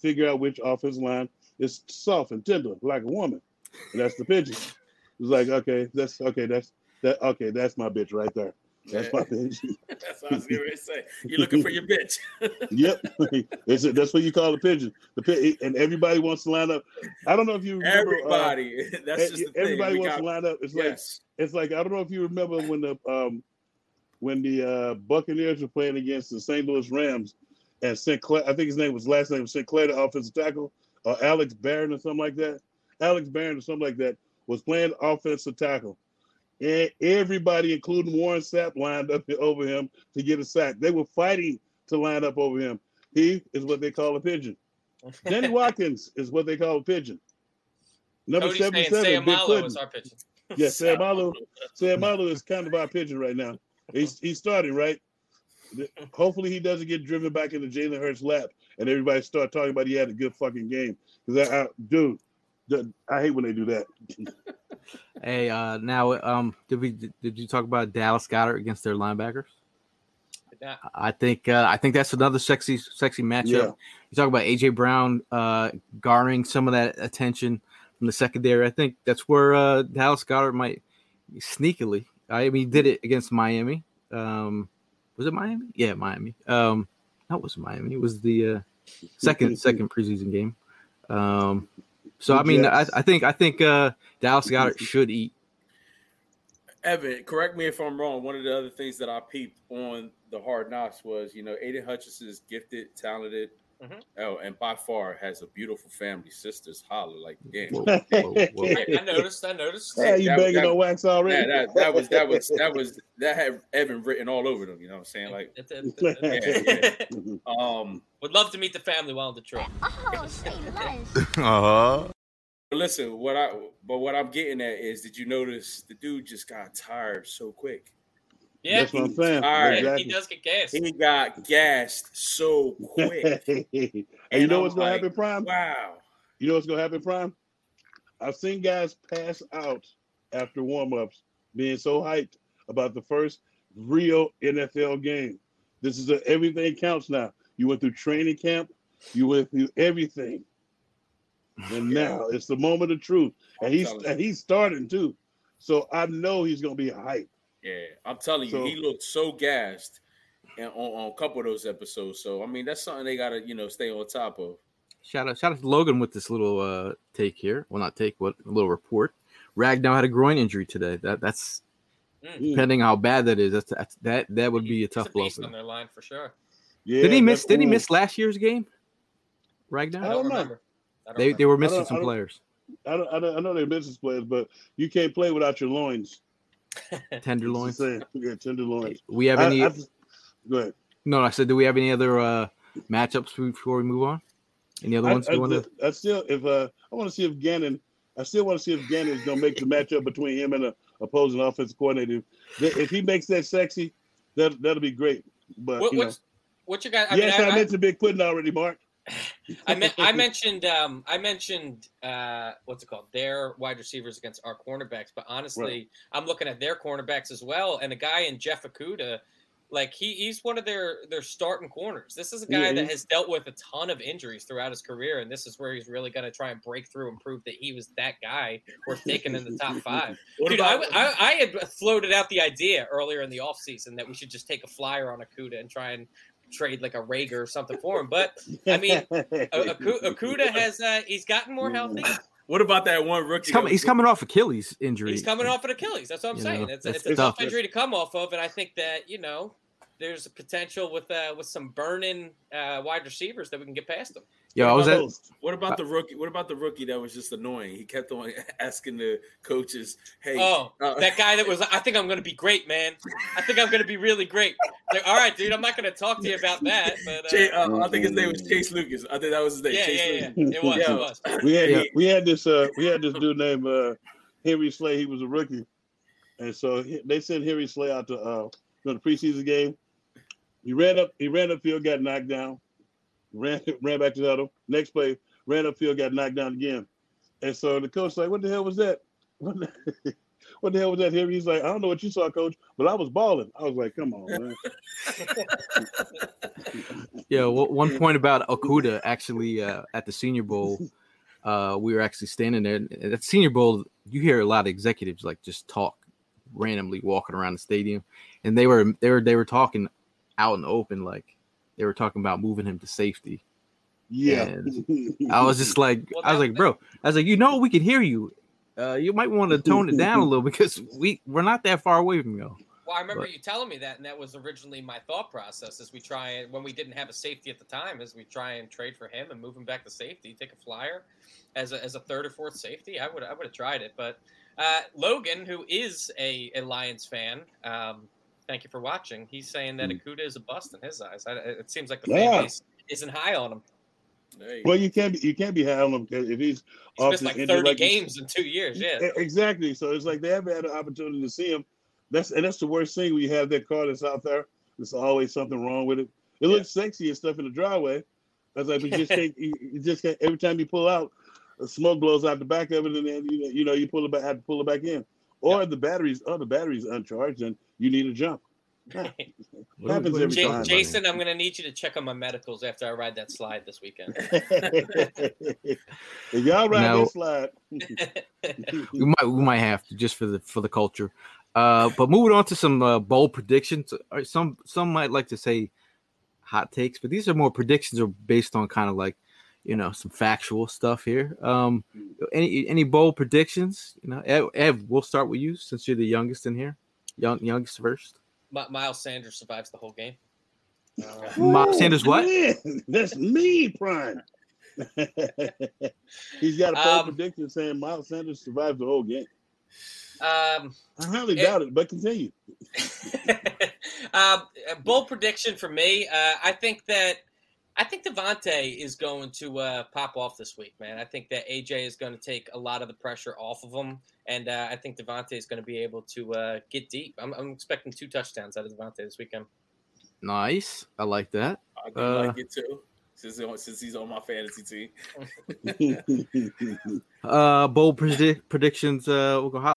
figure out which offensive line is soft and tender like a woman, and that's the pigeon. It's like okay, that's okay, that's that okay, that's my bitch right there. That's my bitch. That's what I was going to say. You're looking for your bitch. yep, it's a, that's what you call a pigeon. The pi- and everybody wants to line up. I don't know if you remember. uh, Everybody. That's just the everybody wants got- to line up. It's like it's like I don't know if you remember when the um when the uh Buccaneers were playing against the St. Louis Rams and Sinclair, I think his name was last name was Sinclair, the offensive tackle, or Alex Barron or something like that. Alex Barron or something like that was playing offensive tackle. And everybody, including Warren Sapp, lined up over him to get a sack. They were fighting to line up over him. He is what they call a pigeon. Danny Watkins is what they call a pigeon. Number Cody's 77, Big Puddin. is our pigeon. Yes, Sam Malo. Sam Malo is kind of our pigeon right now. He's he's starting right. Hopefully, he doesn't get driven back into Jalen Hurts' lap, and everybody start talking about he had a good fucking game. Because I, I, dude, I hate when they do that. Hey, uh, now, um, did we did, did you talk about Dallas Goedert against their linebackers? Yeah. I think uh, I think that's another sexy sexy matchup. Yeah. You talk about AJ Brown uh, garnering some of that attention from the secondary. I think that's where uh, Dallas Goedert might sneakily. I mean, he did it against Miami. Um, was it Miami? Yeah, Miami. Um, that was Miami. It was the uh, second second preseason game. Um, so I mean, I, I think I think uh, Dallas Goedert should eat. Evan, correct me if I'm wrong. One of the other things that I peeped on the Hard Knocks was, you know, Aidan Hutchinson is gifted, talented, Mhm. oh, and by far has a beautiful family. Sisters holler like, damn. Whoa, whoa, whoa. I, I noticed. I noticed. Yeah, you That- banging that- on wax Yeah, already? that, that was that was that was that had Evan written all over them. You know what I'm saying? Like, yeah, yeah. um, Would love to meet the family while in Detroit. Oh, say less. Uh-huh. but listen, what I but what I'm getting at is, did you notice the dude just got tired so quick? Yeah, That's what I'm saying. All right. he does get gassed. He got gassed so quick. and you know I'm what's gonna like, happen, Prime? Wow. You know what's gonna happen, Prime? I've seen guys pass out after warm-ups, being so hyped about the first real NFL game. This is a, everything counts now. You went through training camp, you went through everything, and Yeah. now it's the moment of truth. And I'm he's and he's starting too, so I know he's gonna be hyped. Yeah, I'm telling you, So- he looked so gassed and on, on a couple of those episodes. So I mean, that's something they gotta, you know, stay on top of. Shout out, shout out to Logan with this little uh, take here. Well, not take, what a little report. Ragnow had a groin injury today. That that's Mm. depending how bad that is. That's, that's that that would be a tough blow beast for on their line for sure. Yeah, Did he miss? Did he miss last year's game? I Ragnow. don't, don't know. remember. I don't They they remember. were I missing don't- I some don't- players. I, don't, I, don't, I know they're business players, but you can't play without your loins. Tenderloins. Just saying. Yeah, tenderloins. We have any? I- go ahead. no, I said, do we have any other uh, matchups before we move on? Any other ones I, you want to? I still, if uh, I want to see if Gannon, I still want to see if Gannon is going to make the matchup between him and the opposing offensive coordinator. If if he makes that sexy, that that'll be great. But What, you know, what's what you got? I yes, mean, I, I, I, mentioned Big Pudding already, Mark. I, meant, I mentioned um, I mentioned uh, what's it called? Their wide receivers against our cornerbacks, but honestly, I'm looking at their cornerbacks as well. And a guy in Jeff Okudah, like he, he's one of their their starting corners. This is a guy Yeah, that has dealt with a ton of injuries throughout his career, and this is where he's really going to try and break through and prove that he was that guy worth taking in the top five. Dude, about I, I, I had floated out the idea earlier in the offseason that we should just take a flyer on Okudah and try and trade like a Reagor or something for him. But I mean, A- Okudah has uh, he's gotten more healthy. what about that one rookie? He's coming. He's coming off Achilles injury. He's coming off an Achilles. That's what I'm You saying. know, It's, it's a tough. tough injury to come off of, and I think that you know there's a potential with uh, with some burning uh, wide receivers that we can get past them. Yo, I was at. What about the rookie? What about the rookie that was just annoying? He kept on asking the coaches, "Hey, Oh, uh, that guy that was. I think I'm going to be great, man. I think I'm going to be really great. Like, all right, dude. I'm not going to talk to you about that. But uh, Jay, uh, I think his name was Chase Lucas. I think that was his name. yeah, Chase yeah, yeah. It was. Yeah. It was. we had Yeah. we had this uh we had this dude named uh Henry Slay. He was a rookie, and so he- they sent Henry Slay out to uh to the preseason game. He ran up he ran upfield, got knocked down. Ran ran back to the huddle. Next play, ran upfield, got knocked down again. And so the coach like, "What the hell was that? What the, what the hell was that?" Henry, he's like, "I don't know what you saw, coach, but I was balling." I was like, "Come on, man." Yeah, well, one point about Okudah actually uh, at the Senior Bowl, uh, we were actually standing there. At Senior Bowl, you hear a lot of executives like just talk randomly walking around the stadium, and they were they were they were talking out in the open, like they were talking about moving him to safety. Yeah. I was just like, Well, I was like, bro, I was like, you know, we can hear you. Uh, you might want to tone it down a little because we we're not that far away from you. Well, I remember But- you telling me that, and that was originally my thought process. As we try and when we didn't have a safety at the time, as we try and trade for him and move him back to safety, take a flyer as a, as a third or fourth safety. I would I would have tried it, but uh, Logan, who is a, a Lions fan, um, thank you for watching. He's saying that hmm. Okudah is a bust in his eyes. I, it seems like the Yeah. fan base isn't high on him. Hey, Well, you can't be you can't be high on him 'cause if he's He's off missed like thirty like games in two years. Yeah, Exactly. So it's like they haven't had an opportunity to see him. That's and that's the worst thing when you have that car that's out there. There's always something wrong with it. It looks sexy and stuff in the driveway. I was like, but you just can't. You, you just can't. Every time you pull out, the smoke blows out the back of it, and then you know, you know you pull it back, have to pull it back in, or the batteries, or the batteries uncharged, and you need a jump. Yeah. happens every Ja- time. Jason, I'm gonna need you to check on my medicals after I ride that slide this weekend. if y'all ride Now- this slide, we might we might have to just for the for the culture. Uh, but moving on to some uh, bold predictions. Some some might like to say hot takes, but these are more predictions are based on kind of like you know some factual stuff here. Um, any any bold predictions? You know, Ev, Ev, we'll start with you since you're the youngest in here. Young youngest first. Mi- Miles Sanders survives the whole game. Uh, Miles Sanders, what? Man, that's me, Prime. He's got a poll Um, prediction saying Miles Sanders survives the whole game. um, I highly it- doubt it, but continue. um, bold prediction for me. Uh, I think that I think DeVonta is going to uh, pop off this week, man. I think that AJ is going to take a lot of the pressure off of him, and uh, I think DeVonta is going to be able to uh, get deep. I'm, I'm expecting two touchdowns out of DeVonta this weekend. Nice, I like that. I do Uh, like it too. Since, since he's on my fantasy team. Uh, bold predi- predictions. Uh, we'll go hot.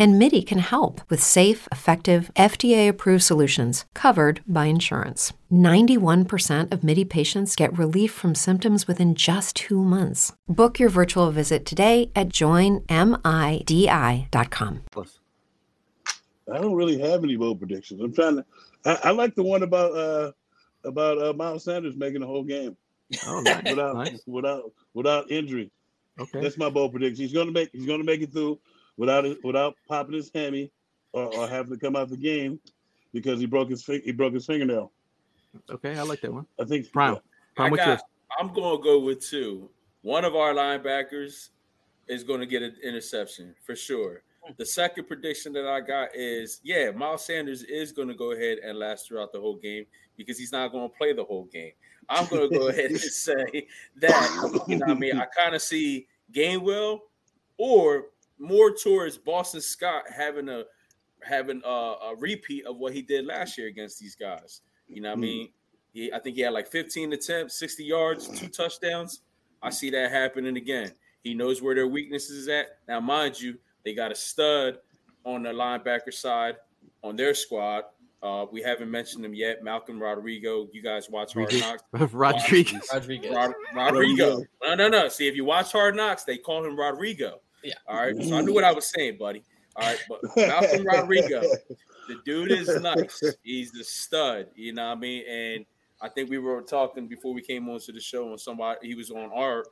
And MIDI can help with safe, effective, FDA approved solutions covered by insurance. 91% of MIDI patients get relief from symptoms within just two months. Book your virtual visit today at joinmidi.com. I don't really have any bold predictions. I'm trying to. I, I like the one about uh about uh, Miles Sanders making the whole game Oh, nice. without nice. without without injury. Okay. That's my bold prediction. He's gonna make he's gonna make it through without without popping his hammy or, or having to come out the game because he broke his he broke his fingernail. Okay, I like that one. I think Prime. I Prime, what's got, yours? I'm going to go with two. One of our linebackers is going to get an interception for sure. The second prediction that I got is yeah, Miles Sanders is going to go ahead and last throughout the whole game because he's not going to play the whole game. I'm going to go ahead and say that, you know I mean? I kind of see Gainwell or more towards Boston Scott having a having a, a repeat of what he did last year against these guys. You know what I mean? He, I think he had like 15 attempts, 60 yards, two touchdowns. I see that happening again. He knows where their weaknesses is at. Now, mind you, they got a stud on the linebacker side on their squad. Uh, we haven't mentioned him yet. Malcolm Rodrigo. You guys watch Hard Knocks. Rodriguez. Rodriguez. Rod- Rodrigo. No, no, no. See, if you watch Hard Knocks, they call him Rodrigo. Yeah. All right. So I knew what I was saying, buddy. All right. But Malcolm Rodrigo, the dude is nice. He's the stud. You know what I mean? And I think we were talking before we came onto the show, and somebody he was on our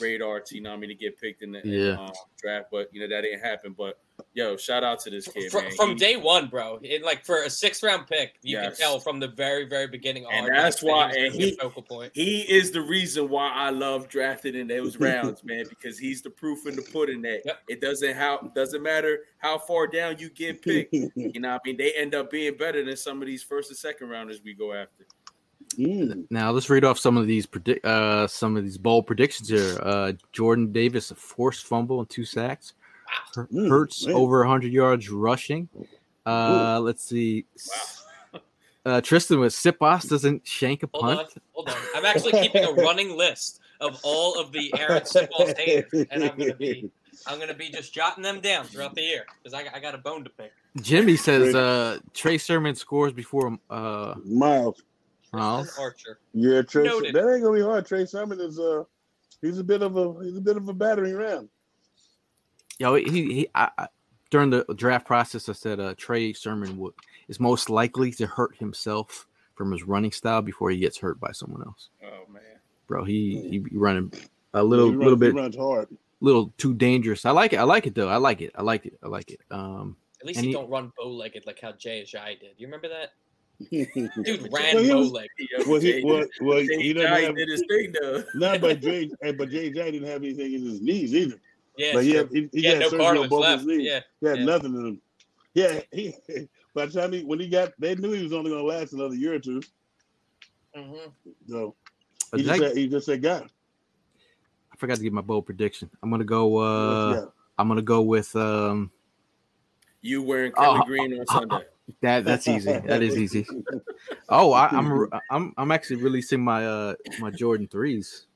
radar to you know what I mean to get picked in the, in the, Yeah. um, draft, but you know that didn't happen. But yo, shout out to this kid, From, man. from He- day one, bro. It, like for a sixth round pick, you Yes. can tell from the very, very beginning. And on, that's why- and gonna be a he- focal point. He is the reason why I love drafting in those rounds, man, because he's the proof in the pudding that Yep. it doesn't how doesn't matter how far down you get picked. you know, what I mean, they end up being better than some of these first and second rounders we go after. Mm. Now let's read off some of these predict uh some of these bold predictions here. Uh Jordan Davis a forced fumble and two sacks. Hur- Mm, Hurts man. over 100 yards rushing. Uh, let's see. Uh, Tristan with Siposs doesn't shank a Hold on, punt. hold on. I'm actually keeping a running list of all of the Arryn Siposs haters, and I'm gonna be I'm gonna be just jotting them down throughout the year because I, got- I got a bone to pick. Jimmy says uh, Trey Sermon scores before uh, Miles. Miles. Archer. Yeah, Trey. Noted. That ain't gonna be hard. Trey Sermon is uh, he's a bit of a he's a bit of a battering ram. Yo, he, he I, I, during the draft process, I said uh, Trey Sermon would is most likely to hurt himself from his running style before he gets hurt by someone else. Oh man. Bro, he he be running a little He runs- little bit runs hard. little too dangerous. I like it. I like it though. I like it. I like it. I like it. Um, At least he, he- don't run bow legged like how Jay Ajayi did. You remember that? Dude, Dude ran well, bow legged. well, he, well, well, Jay he doesn't have. did his thing though. No, but Jay, but Jay Jay didn't have anything in his knees either. Yeah, but it's he had, he, he He had got no surgery on cartilage both left. his knees. Yeah, he had yeah. nothing in them. Yeah, he. By the time he when he got, they knew he was only going to last another year or two. mm-hmm. So he just that- said, he just said, "God, I forgot to give my bold prediction. I'm gonna go. Uh, Yeah. I'm gonna go with um, You wearing Kelly Oh, Green on oh, Sunday. that. That's easy. That is easy. Oh, I, I'm I'm I'm actually releasing my uh my Jordan threes,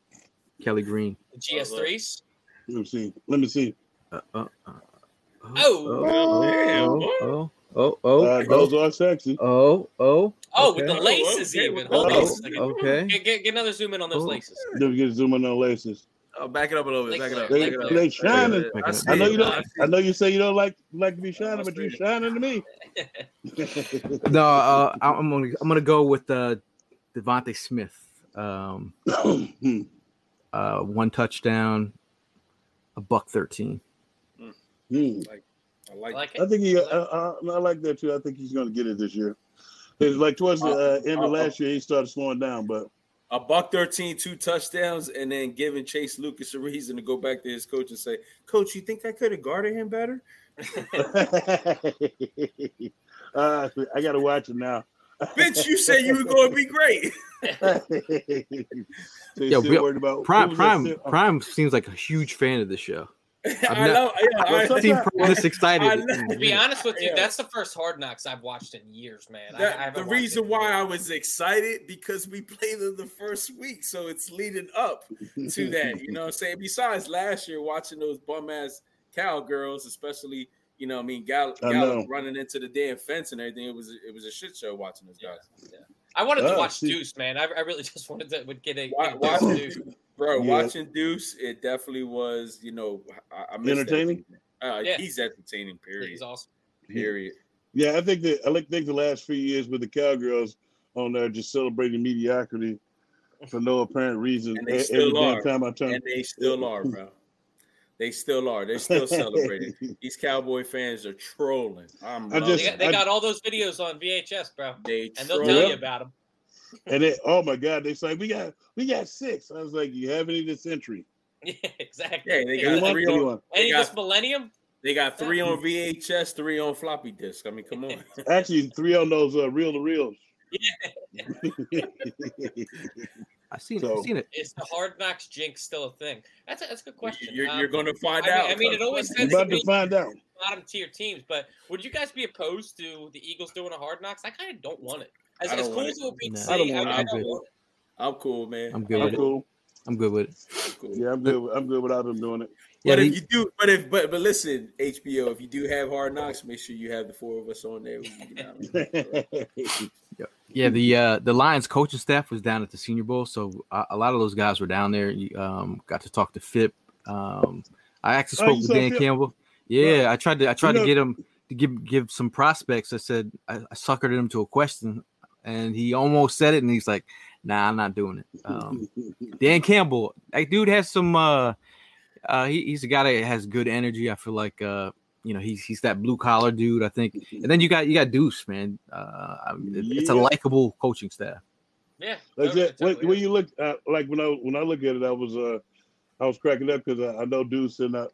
Kelly Green. The GS3s. Let me see, let me see." Uh, uh, uh, Oh, oh, damn, oh, boy. oh, oh, oh, Uh, those are sexy. oh, oh, oh, with the okay. laces okay, even. with Hold the on a laces. second. Okay. Get, get, get another zoom in on those Oh. laces. Let me get zooming on the laces. Oh, back it up a little bit. Back it up. They, back it up. they shining. I I know you don't. see I know you say you don't like like to be shining, but you see it. shining to me. No, uh, I'm gonna I'm gonna go with uh, DeVonta Smith. Um, Hmm. uh, one touchdown, a buck thirteen. Hmm. I like, I like I it. think he. I, I, I like that too. I think he's going to get it this year. It's like towards the uh, end of last year, he started slowing down, but a buck 13, two touchdowns, and then giving Chase Lucas a reason to go back to his coach and say, Coach, you think I could have guarded him better? uh, I got to watch it now. Bitch, you said you were going to be great. So he's Yo, still Bill- worried about Prime who was that Prime sit- Prime seems like a huge fan of the show. I ne- know. Yeah, Well, I, I've seen sometimes- Prime this excited. I know. To be honest with you, Yeah. that's the first Hard Knocks I've watched in years, man. I- I the reason why I was excited because we played them the first week, so it's leading up to that. You know what I'm saying? Besides last year watching those bum ass cowgirls, especially you know, what I mean, Gal- Gallup know. running into the damn fence and everything. It was it was a shit show watching those guys. Yeah. I wanted to Oh, watch see. Deuce, man. I, I really just wanted to would get a, Wa- get a Watching Deuce. Deuce, bro, Yeah. watching Deuce, it definitely was. You know, I, I miss that Entertaining? Uh, Yeah. He's entertaining. Period. He's awesome. Period. Yeah, I think that I like think the last few years with the cowgirls on there just celebrating mediocrity for no apparent reason. And they still Every are. time I turn, And they still are, bro. They still are. They're still celebrating. These Cowboy fans are trolling. I'm I loving just- They got, they I- got all those videos on VHS, bro, they and they'll tell Yeah. you about them. and they, oh my god, they say we got we got six. I was like, you have any this century? Yeah, exactly. Yeah, they got three on. Anyone? Any they this got- millennium? They got three on VHS, three on floppy disk. I mean, come on. Actually, three on those uh, reel to reels. I seen So- I seen it. Is the Hard Knocks jinx still a thing? That's a, that's a good question. You're, Um, you're going to find I mean, out. I mean, it always We're tends to about to be find out. bottom tier teams, but would you guys be opposed to the Eagles doing a Hard Knocks? I kind of don't want it. As, I don't as cool want as it. it would be to No. see, I I, don't I, want it. I I'm don't want it. I'm cool, man. I'm good I'm cool. I'm good with it. Cool. Yeah, I'm good. With, I'm good without them doing it. Yeah, but if you do, but if but but listen, HBO, if you do have hard knocks, make sure you have the four of us on there. We can get. Yeah, the uh, the Lions coaching staff was down at the Senior Bowl, so a, a lot of those guys were down there. You, Um, got to talk to Fipp. Um, I actually Oh, spoke you with Dan Fipp? Campbell. Yeah, I tried to I tried know- to get him to give give some prospects. I said I, I suckered him to a question, and he almost said it, and he's like, "Nah, I'm not doing it." Um, Dan Campbell, that dude has some. Uh, uh, he, he's a guy that has good energy. I feel like uh, you know he's he's that blue collar dude. I think, and then you got you got Deuce, man. Uh, I mean, it- it's a likable coaching staff. Yeah. Like totally, that, when, totally when is. you look at like when I when I look at it, I was uh I was cracking up because I, I know Deuce and uh,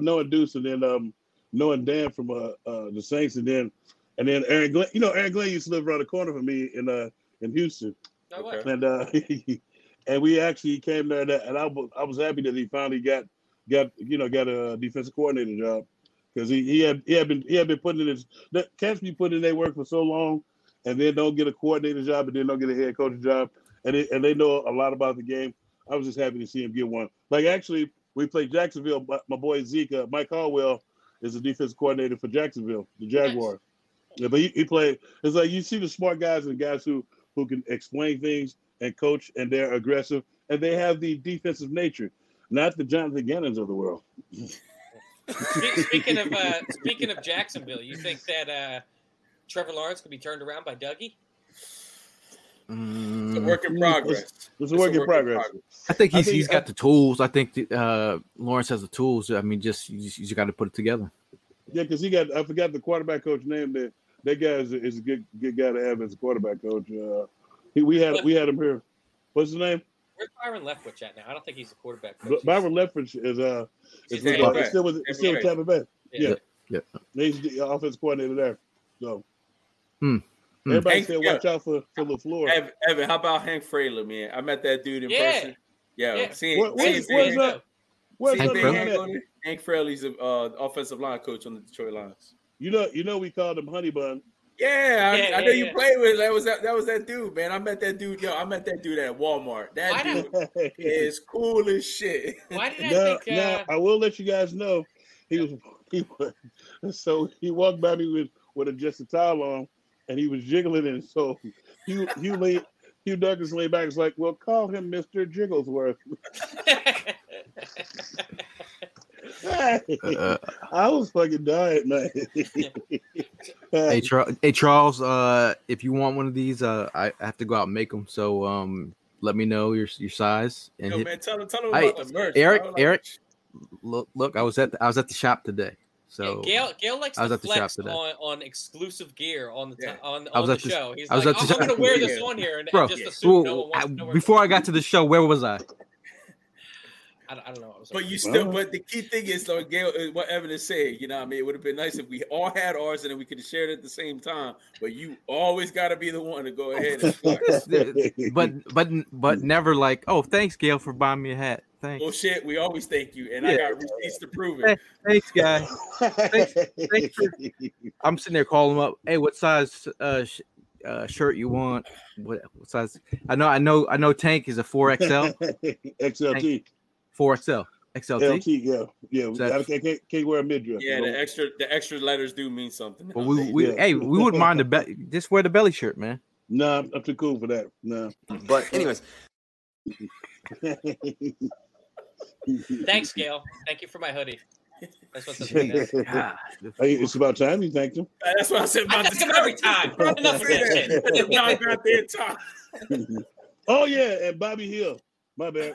knowing Deuce and then um knowing Dan from uh, uh the Saints and then and then Aaron Glenn. You know Aaron Glenn used to live around the corner from me in uh in Houston, No way. and uh and we actually came there that, and I was I was happy that he finally got got you know got a defensive coordinator job because he, he had he had been he had been putting in his the cats be putting in their work for so long, and then don't get a coordinator job, and then don't get a head coach job, and they, and they know a lot about the game. I was just happy to see him get one. Like actually, we played Jacksonville. My, my boy Zeke, uh, Mike Caldwell, is the defense coordinator for Jacksonville, the Jaguars. Yeah, but he, he played. It's like you see the smart guys and the guys who who can explain things and coach, and they're aggressive, and they have the defensive nature, not the Jonathan Gannons of the world. Speaking of uh, speaking of Jacksonville, you think that uh, Trevor Lawrence could be turned around by Dougie? It's a work in Mm, progress. It's, it's a work in progress. I think I he's think- he's got the tools. I think the, uh, Lawrence has the tools. I mean, just you just, you just got to put it together. Yeah, because he got I forgot the quarterback coach name. That that guy is, a- is a good good guy to have as a quarterback coach. Uh, he, we had we had him here. What's his name? Where's Byron Leftwich at now? I don't think he's a quarterback B- coach. Byron Leftwich is uh is He's with, uh, still with Tampa still with Bay. Tampa Bay. Yeah. Yeah, yeah. He's the offensive coordinator there. So Hmm. everybody Hank- said yeah. watch out for for Lafleur. Evan, Evan, how about Hank Fraley, man? I met that dude in Yeah. person. Yeah, Yeah. seeing, What- seeing, where's- where's Hank- that? Where's seeing Hank, man at? Hank Fraley's a uh, offensive line coach on the Detroit Lions. You know, you know, we called him Honey Bun. Yeah, I, Yeah, I know you yeah. played with. That was that. That was that dude, man. I met that dude. Yo, I met that dude at Walmart. That Why dude is cool as shit. Why did I now, think? now Uh, I will let you guys know he was he was so he walked by me with with a, just a towel on and he was jiggling and so Hugh Hugh lay, Hugh Douglas lay back and was like, well, call him Mister Jigglesworth. Uh, I was fucking dying, man. hey, Charles, hey Charles, uh, if you want one of these, uh, I, I have to go out and make them. So um, let me know your your size and Yo, hit. man, tell him, tell him Hey, about the merch. Eric, bro. Like, Eric, look, look, I was at the, I was at the shop today. So Gail, Gail likes I was to at the shop flex today. on, on exclusive gear on the ti- on, I was on at the the- show. He's I was like, at I'm, the I'm gonna wear this Yeah. on here and, bro, and just assume no one wants I- to know before I got to the show, where was I? I, don't- I don't know. I was But like, you still, but the key thing is, though, Gail, what Evan is saying. You know, what I mean, it would have been nice if we all had ours and then we could have shared it at the same time. But you always got to be the one to go ahead and but but but never like, oh, thanks, Gail, for buying me a hat. Thanks. Bullshit. We always thank you, and I Yeah. got receipts to prove Hey, it. thanks, guy. Thanks, thanks for, I'm sitting there calling him up. Hey, what size uh, sh- uh, shirt you want? What, what size? I know, I know, I know. Tank is a four XL, XLT, four XL, XLT. LT, yeah, yeah. Is I can't, can't, can't wear a midriff. Yeah, the extra, the extra letters do mean something. But we, we, hey, we wouldn't mind the be- just wear the belly shirt, man. No, I'm, I'm too cool for that. No. But anyways, Thanks, Gail. Thank you for my hoodie. That's what this thing. Ah. Hey, it's about time you thanked him. That's what I said I about thank the him every time. Enough of that shit. Y'all got their time. Oh yeah, and Bobby Hill. My bad.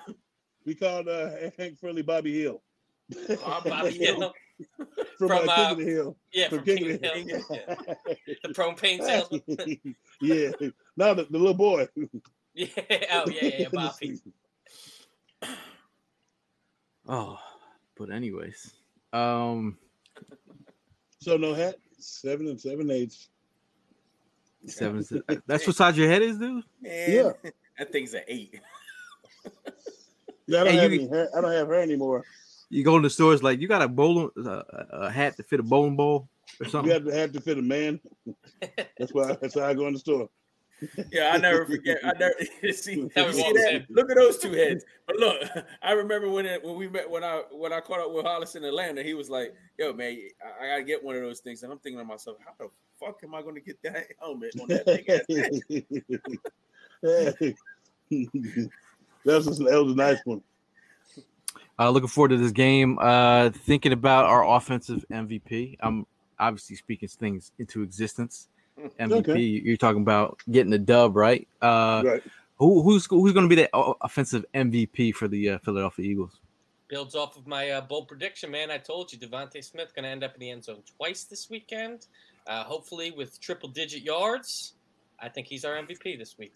We called uh, Hank Friendly Bobby Hill. Bobby Hill. from, From, uh, uh, King of the Hill. Yeah, From from King King of of the the Hill. Hill. Yeah. The propane salesman. yeah. Now the, the little boy. yeah. Oh yeah, yeah, yeah. Bobby. Oh, but anyways, um, So no hat. Seven and seven eighths. seven. That's what size your head is, dude. Man, Yeah. that thing's an eight. Yeah, I don't have you- any hair. I don't have hair anymore. You go in the stores like you got a bowling uh, a hat to fit a bowling ball or something. You have to have to fit a man. That's why. That's how I go in the store. Yeah, I never forget. I never see, That see that? Look at those two heads. But look, I remember when it, when we met when I when I caught up with Hollis in Atlanta. He was like, "Yo, man, I, I gotta get one of those things." And I'm thinking to myself, "How the fuck am I going to get that helmet on that big ass head?" That's just, that was a nice one. Uh, looking forward to this game. Uh, thinking about our offensive MVP. I'm obviously speaking things into existence. MVP. Okay. You're talking about getting the dub, right? Uh, Right. who, who's who's going to be the offensive MVP for the uh, Philadelphia Eagles? Builds off of my uh, bold prediction, man. I told you DeVonta Smith going to end up in the end zone twice this weekend. Uh, hopefully with triple digit yards. I think he's our MVP this week.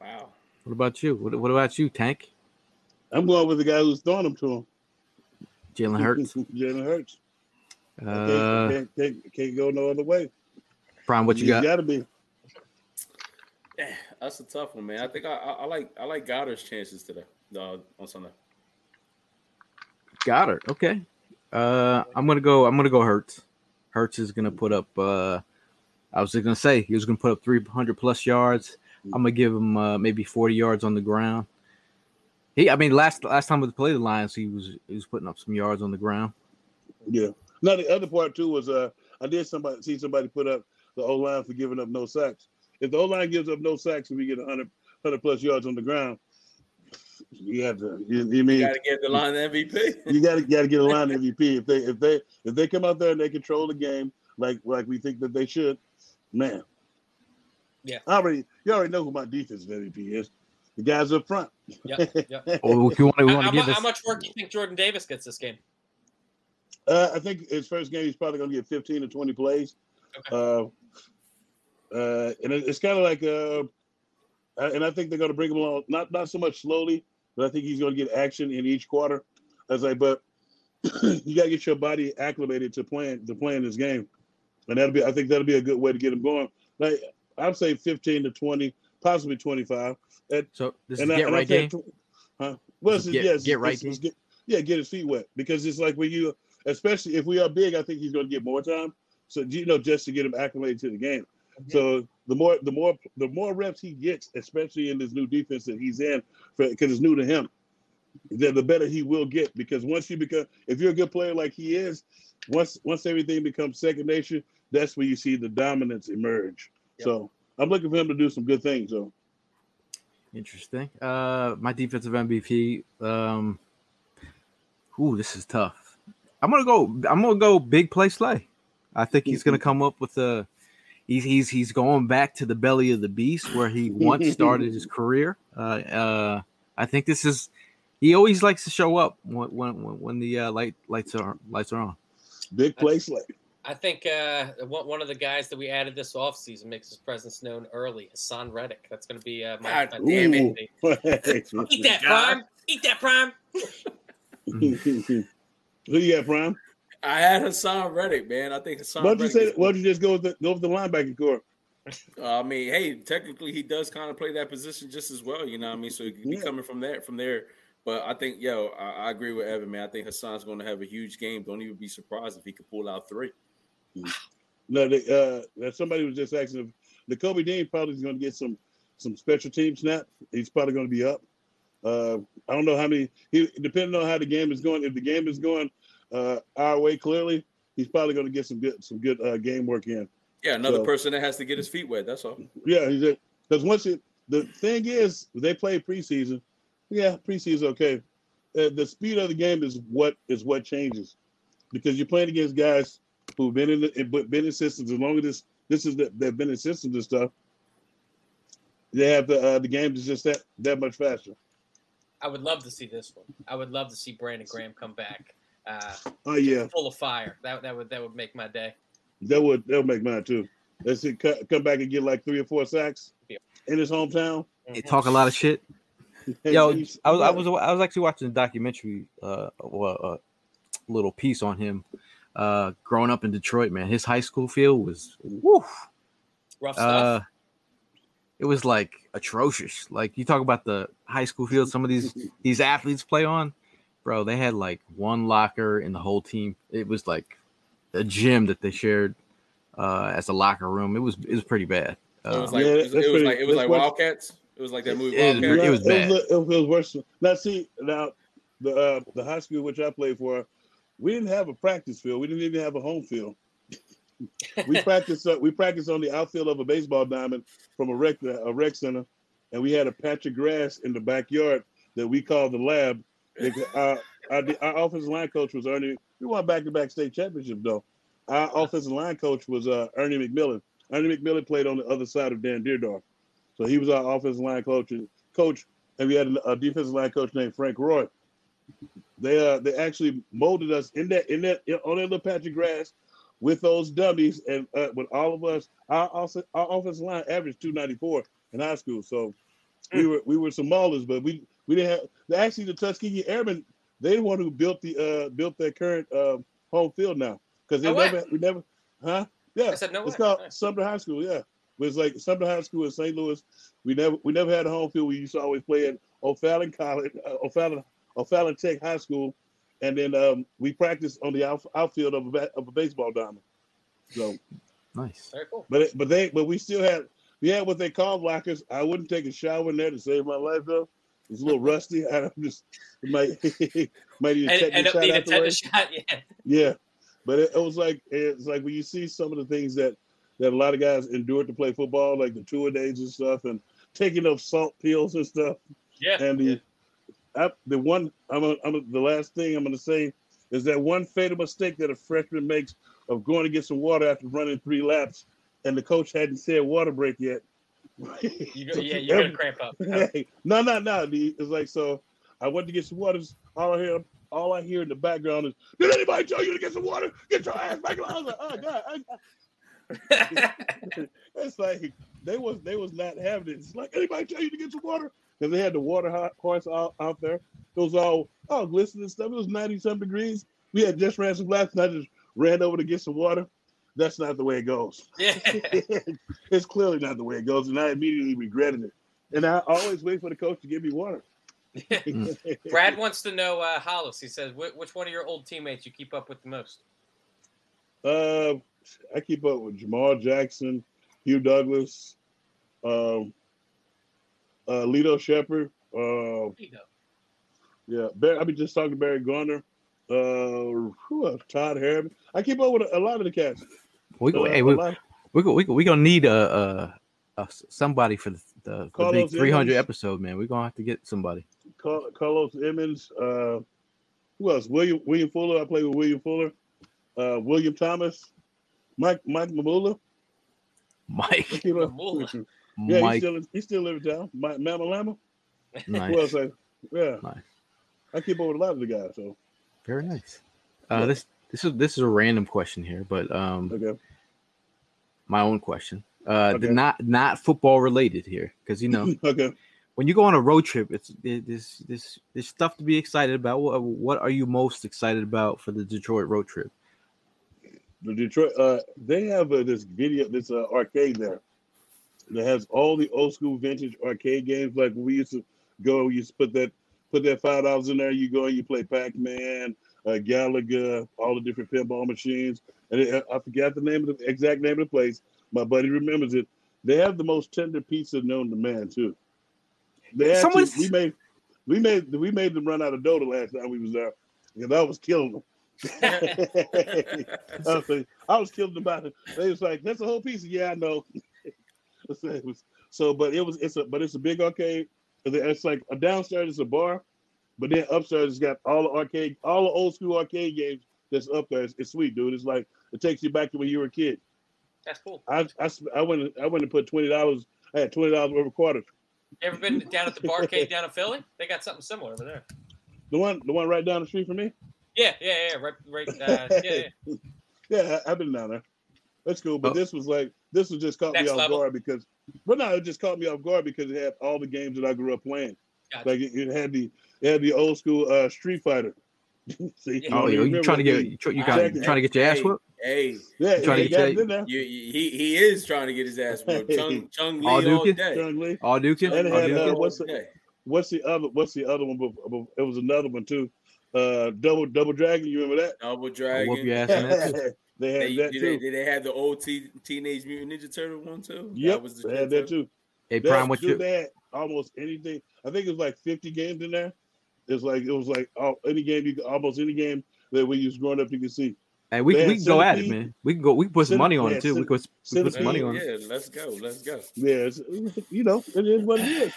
Wow. What about you? What, what about you, Tank? I'm going with the guy who's throwing them to him. Jalen Hurts. Jalen Hurts. Can't, Uh, can't, can't, can't go no other way. Prime, what you He's got? Got to be. Eh, That's a tough one, man. I think I, I, I like I like Goedert's chances today uh, on Sunday. Goddard. Okay. Uh, I'm gonna go. I'm gonna go Hurts. Hurts is gonna put up. Uh, I was just gonna say he was gonna put up 300 plus yards. I'm gonna give him uh, maybe 40 yards on the ground. He, I mean, last last time we played the Lions, he was he was putting up some yards on the ground. Yeah. Now the other part too was uh I did somebody see somebody put up the O line for giving up no sacks. If the O line gives up no sacks and we get 100, 100 plus yards on the ground, you have to. You, you mean You got to get the line MVP. you got to got to get a line MVP if they if they if they come out there and they control the game like like we think that they should, man. Yeah. I already you already know who my defense MVP is. The guys up front. Yeah. yep. If you want, we How, want how to mu- give this. how much work do you think Jordan Davis gets this game? Uh, I think his first game he's probably going to get 15 to 20 plays. Uh, uh, and it, it's kind of like, uh, uh, and I think they're going to bring him along not not so much slowly, but I think he's going to get action in each quarter. I was like, but you got to get your body acclimated to playing to playing this game, and that'll be I think that'll be a good way to get him going. Like I'd say 15 to 20, possibly 25. And, So this is I- get and I right game. Huh? Well, This is get- yes, get right it's- it's get- yeah, get his feet wet because it's like when you, especially if we are big, I think he's going to get more time. So you know, just to get him acclimated to the game. Mm-hmm. So the more, the more, the more reps he gets, especially in this new defense that he's in, because it's new to him, then the better he will get. Because once you become, if you're a good player like he is, once once everything becomes second nature, that's where you see the dominance emerge. So I'm looking for him to do some good things. So Interesting. Uh, my defensive MVP. Um, ooh, this is tough. I'm gonna go. I'm gonna go big play Slay. I think he's gonna come up with a. He's he's he's going back to the belly of the beast where he once started his career. Uh, uh, I think this is. He always likes to show up when when when, when the uh, light lights are lights are on. big play Slay. I think uh, one one of the guys that we added this offseason makes his presence known early. Haason Reddick. That's going to be uh, my, God my damn Ooh. Eat that prime. Eat that prime. Who you got, Prime? I had Haason Reddick, man. I think Haason. Why'd you Reddick say? is- Why'd you just go with the go with the linebacker core? Uh, I mean, hey, technically he does kind of play that position just as well, you know what I mean? So he could be Yeah. coming from there from there. But I think, yo, I, I agree with Evan, man. I think Haason's going to have a huge game. Don't even be surprised if he could pull out three. No, they, uh, that somebody was just asking if the Kobe Dean probably is going to get some some special team snaps. He's probably going to be up. Uh, I don't know how many. He depending on how the game is going. If the game is going uh, our way clearly, he's probably going to get some good some good uh, game work in. Yeah, another So- person that has to get his feet wet. That's all. Yeah, he's because once it the thing is they play preseason. Yeah, preseason okay. Uh, the speed of the game is what is what changes because you're playing against guys who've been in the but been in systems as long as this this is the, they've been in systems and stuff. They have the uh, the game is just that that much faster. I would love to see this one. I would love to see Brandon Graham come back. Uh, Oh yeah, full of fire. That that would that would make my day. that would that would make mine too. Let's see, come back and get like three or four sacks Yeah. in his hometown. They talk a lot of shit. Yo, I was, I was I was actually watching a documentary, uh, well, a little piece on him, uh, growing up in Detroit. Man, his high school field was, woo, Rough stuff. uh, it was like atrocious. Like you talk about the high school field, some of these these athletes play on, bro. They had like one locker in the whole team. It was like a gym that they shared uh, as a locker room. It was it was pretty bad. So it was Um, like Yeah, it was, that's it was pretty- like it was like what- Wildcats. It was like that movie It was it was bad. It was, it was worse. Now, see, now the uh, the high school which I played for, we didn't have a practice field. We didn't even have a home field. we practiced. Uh, we practiced on the outfield of a baseball diamond from a rec a rec center, and we had a patch of grass in the backyard that we called the lab. Our, our, our offensive line coach was Ernie. We won back to back state championships though. Our offensive line coach was uh, Ernie McMillan. Ernie McMillan played on the other side of Dan Dierdorf, so he was our offensive line coach. Coach, and we had a defensive line coach named Frank Roy. They uh they actually molded us in that in that on that little patch of grass with those dummies and uh, with all of us. Our also our offensive line averaged two ninety four in high school, so we were we were some maulers, but we we didn't have actually the Tuskegee Airmen. They the one who built the uh built their current uh, home field now because they No way. never we never huh yeah I said no it's way. called Nice. Sumner High School yeah. It was like Sumner High School in St. Louis. We never we never had a home field. We used to always play at O'Fallon College, uh, O'Fallon O'Fallon Tech High School, and then um, we practiced on the out, outfield of a, of a baseball diamond. So Nice. Very cool. but it, but they but we still had we had what they call lockers. I wouldn't take a shower in there to save my life though. It's a little rusty. I'm just it might might need a And tetanus end up shot needing a tetanus shot. Yeah. Yeah, but it, it was like it's like when you see some of the things that that a lot of guys endured to play football, like the tour days and stuff, and taking those salt pills and stuff. Yeah. And the I, the one I'm, a, I'm a, the last thing I'm going to say is that one fatal mistake that a freshman makes of going to get some water after running three laps, and the coach hadn't said water break yet. You go, yeah, you're gonna cramp up. Hey, no, no, no. It's like so. I went to get some water. All I hear, all I hear in the background is, "Did anybody tell you to get some water? Get your ass back!" I was like, "Oh God!" I, it's like they was they was not having it. It's like anybody tell you to get some water because they had the water hot horse out, out there. It was all all glistening stuff. It was ninety some degrees. We had just ran some laps, and I just ran over to get some water. That's not the way it goes. Yeah. it's clearly not the way it goes, and I immediately regretted it. And I always wait for the coach to give me water. Brad wants to know, uh, Hollis. He says, which one of your old teammates you keep up with the most? Uh, I keep up with Jamaal Jackson, Hugh Douglas, um, uh, Lito Sheppard. Uh, yeah, Barry, I be just talking to Barry Gardner. Uh, who? Todd Herremans. I keep up with a, a lot of the cats. We go, Uh, hey, a we lot- we go, we go, we gonna need a, a, a somebody for the, the, the big 300 Emmons. episode, man. We're gonna have to get somebody. Car- Carlos Emmons. Uh, who else? William William Fuller. I play with William Fuller. Uh, William Thomas. Mike Mike Mamula. Mike. You Mamula. yeah, Mike. he's still he's still in town. My, Mama Lama. Nice. Else? Yeah, Nice. I keep up with a lot of the guys. So Very nice. Uh, Yeah. This this is this is a random question here, but um, okay, my own question. Uh, Okay. not not football related here, because you know okay. when you go on a road trip, it's it, this this there's stuff to be excited about. What, what are you most excited about for the Detroit road trip? The Detroit. Uh, they have uh, this video, this uh, arcade there that has all the old school vintage arcade games. Like we used to go, we used to put that put that five dollars in there. You go and you play Pac Man, uh, Galaga, all the different pinball machines. And it, I forgot the name of the exact name of the place. My buddy remembers it. They have the most tender pizza known to man too. They actually, Someone's- we made we made we made them run out of dough the last time we was there because I was killing them. I, was, like- I was killing them about it. They was like, "That's a whole piece." Of, Yeah, I know. so, so, but it was it's a but it's a big arcade. It's like a downstairs is a bar, but then upstairs it's got all the arcade, all the old school arcade games that's up there. It's, it's sweet, dude. It's like it takes you back to when you were a kid. That's cool. I I, I went I went and put twenty dollars. I had twenty dollars worth of quarters. You ever been down at the barcade down in Philly? They got something similar over there. The one the one right down the street from me. Yeah, yeah, yeah, right, right. Uh, yeah, yeah. Yeah, I've been down there. That's cool. But Oh. this was like this was just caught Next me off level. guard because but no, it just caught me off guard because it had all the games that I grew up playing. Gotcha. Like it, it had the it had the old school uh Street Fighter. See, Yeah. Oh, you, remember you trying to get game. you, try, you, got, exactly. trying to get your ass Hey, whooped? Hey, Yeah, trying they to get it you, you- he he is trying to get his ass whooped. Chung Chung Lee All all, day. Chung Lee. All Duke? And it All had, Duke? uh, what's the- day. What's the other what's the other one? bef- bef- It was another one too. Uh Double Double Dragon, you remember that? Double I'll Dragon. whoop your ass in that too. they had They, that did, too. they, did they have the old t- Teenage Mutant Ninja Turtle one too? Yep, that was the they had that too. Hey, They Prime, had- what you? they had almost anything. I think it was like 50 games in there. It's like it was like all, any game you could almost any game that when you was growing up you could see. Hey, we, we can go at it, man. We can go. We can put some Centip- money on yeah, it too. We Centip- could we put some money Centipede, on it. Yeah, let's go. Let's go. Yeah, it's, you know, it is what it is.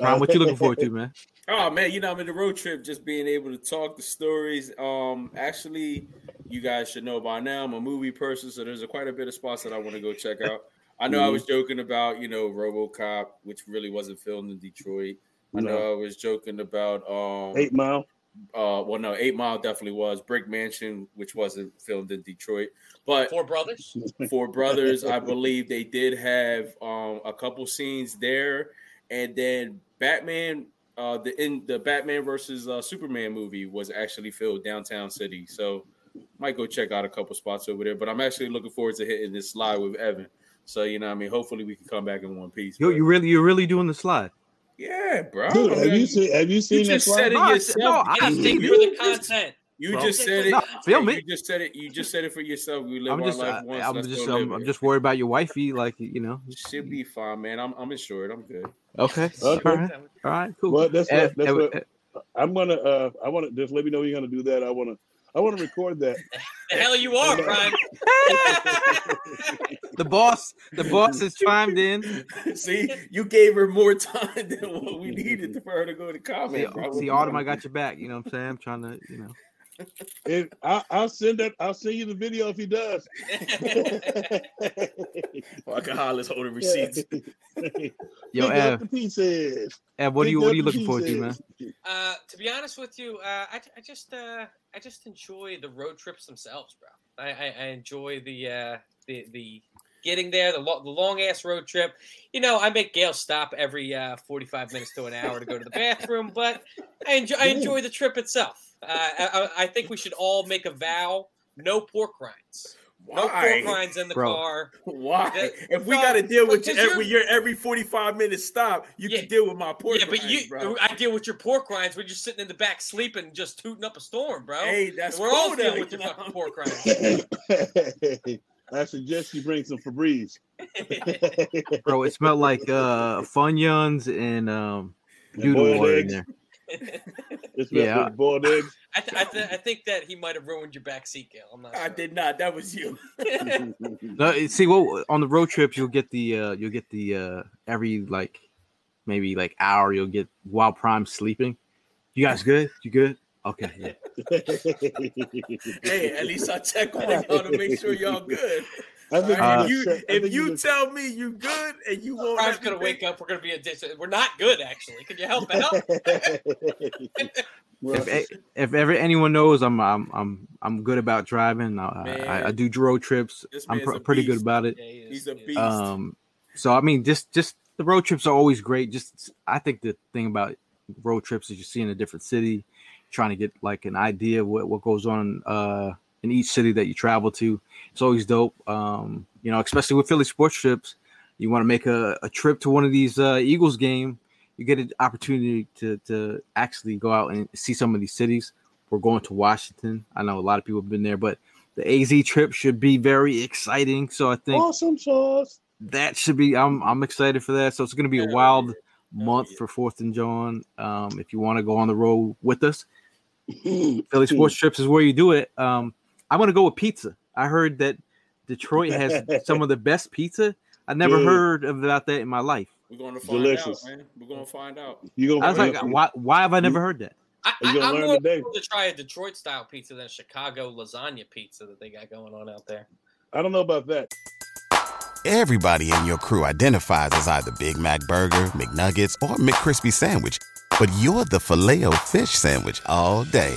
Prime, what you looking forward to, man? Oh man, you know I'm in the road trip, just being able to talk the stories. Um, actually, you guys should know by now I'm a movie person, so there's a, quite a bit of spots that I want to go check out. I know I Mm-hmm. was joking about you know RoboCop, which really wasn't filmed in Detroit. I know I was joking about um Eight Mile. uh well no Eight Mile definitely was Brick Mansion, which wasn't filmed in Detroit, but Four brothers. Four brothers i believe they did have um a couple scenes there and then batman uh the in the batman versus uh superman movie was actually filmed downtown city so might go check out a couple spots over there but i'm actually looking forward to hitting this slide with evan so you know what i mean hopefully we can come back in one piece You but- you really you're really doing the slide. Yeah, bro. Dude, I have you seen? Have you seen You that just slide? said it No, I- yourself. no, I Yeah, just Think you for the content. You Bro. just said it. No, film you it. just said it. You just said it for yourself. We live I'm our just, life I, once. I'm just, I'm, I'm just worried about your wifey. Like, you know. Should be fine, man. I'm I'm insured. I'm good. Okay. Okay. All right. All right. Cool. Well, that's what, that's what eh, I'm gonna. Uh, I want to just let me know you're gonna do that. I want to. I want to record that. The hell you are, Brian. the boss, the boss has chimed in. See, you gave her more time than what we needed for her to go to See, comment. bro. see, Autumn, I got your back. You know what I'm saying? I'm trying to, you know. If I, I'll send that. I'll send you the video if he does. Alcohol is holding receipts. Yo, Pick up Ev, the pieces. Ev, what are you, what are you looking forward to, man? Uh, to be honest with you, uh, I, I just uh, I just enjoy the road trips themselves, bro. I, I, I enjoy the uh, the the getting there, the, lo- the long ass road trip. You know, I make Gail stop every uh, forty five minutes to an hour to go to the bathroom, but I enjoy I enjoy the trip itself. Uh, I, I I think we should all make a vow: no pork rinds. No pork rinds in the Bro. car. Why? The- if we no, got to deal with you every you're- year, every forty-five minute stop, you can deal with my pork yeah, but you, bro. I deal with your pork rinds when you're sitting in the back sleeping, just tooting up a storm, bro. Hey, that's we're all cool, dealing with your know? fucking pork rinds. I suggest you bring some Febreze. Bro, it smelled like uh Funyuns and um And doodle boiled water in there. It's Yeah. yeah. boiled eggs. I, th- I, th- I think that he might have ruined your back seat, Gail. I'm not. I did not. That was you. No, see, well, on the road trips, you'll get the uh you'll get the uh every like maybe like hour you'll get while Prime sleeping. You guys good? You good? Okay. Yeah. hey, at least I check on y'all to make sure y'all good. I think All right? if you, check- I if think you you tell me you're good and you won't Prime's let me gonna wake up. We're gonna be a dis- We're not good, actually. Can you help out? if if ever anyone knows, I'm I'm I'm I'm good about driving. I, I, I do road trips. I'm pr- a pretty good about it. He's a beast. Um, so I mean, just just the road trips are always great. Just I think the thing about road trips is you see in a different city, trying to get like an idea of what what goes on uh in each city that you travel to. It's always dope. Um, you know, especially with Philly sports trips, you want to make a, a trip to one of these uh, Eagles game. You get an opportunity to to actually go out and see some of these cities. We're going to Washington. I know a lot of people have been there, but the AZ trip should be very exciting. So I think awesome sauce. that should be I'm I'm excited for that. So it's gonna be a wild month for Fourth and John. Um, if you want to go on the road with us, Philly Sports Trips is where you do it. Um, I'm gonna go with pizza. I heard that Detroit has some of the best pizza. I never Dude. heard about that in my life. We're going to find Delicious. out, man. We're going to find out. You gonna, I was like, why why have I never heard that? I, You I, gonna I'm learn more today. to try a Detroit style pizza than a Chicago lasagna pizza that they got going on out there. I don't know about that. Everybody in your crew identifies as either Big Mac Burger, McNuggets, or McCrispy Sandwich. But you're the filet fish Sandwich all day.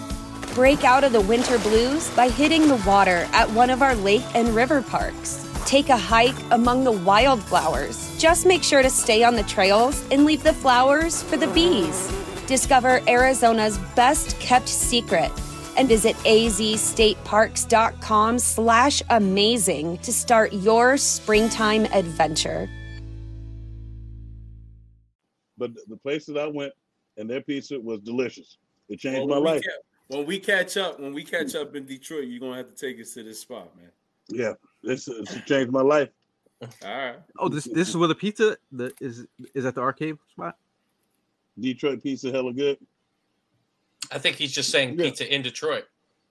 Break out of the winter blues by hitting the water at one of our lake and river parks. Take a hike among the wildflowers. Just make sure to stay on the trails and leave the flowers for the bees. Discover Arizona's best kept secret and visit azstateparks.com slash amazing to start your springtime adventure. But the place that I went and their pizza was delicious. It changed Well, my life. ca- when we catch up, when we catch up in Detroit, you're gonna have to take us to this spot, man. Yeah, this, it's changed my life. All right. Oh, this this is where the pizza the is is at the arcade spot. Detroit pizza hella good. I think he's just saying Yeah. pizza in Detroit.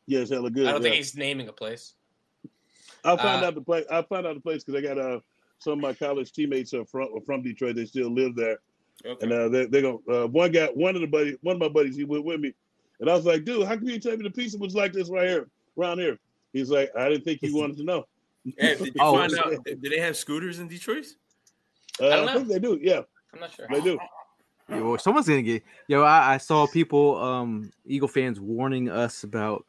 Yeah, it's hella good. I don't yeah. think he's naming a place. I'll find Uh, out the place. I'll find out the place because I got uh some of my college teammates are from are from Detroit. They still live there, Okay. and uh, they they go. Uh, one guy, one of the buddy, one of my buddies, he went with me, and I was like, "Dude, how come you tell me the pizza was like this right here, around here?" He's like, "I didn't think you wanted to know." Hey, did you Oh, find out? Did they have scooters in Detroit? Uh, I don't I, think they do. Yeah, I'm not sure. they do. Yo, someone's gonna get. Yo, I, I saw people, um, Eagle fans warning us about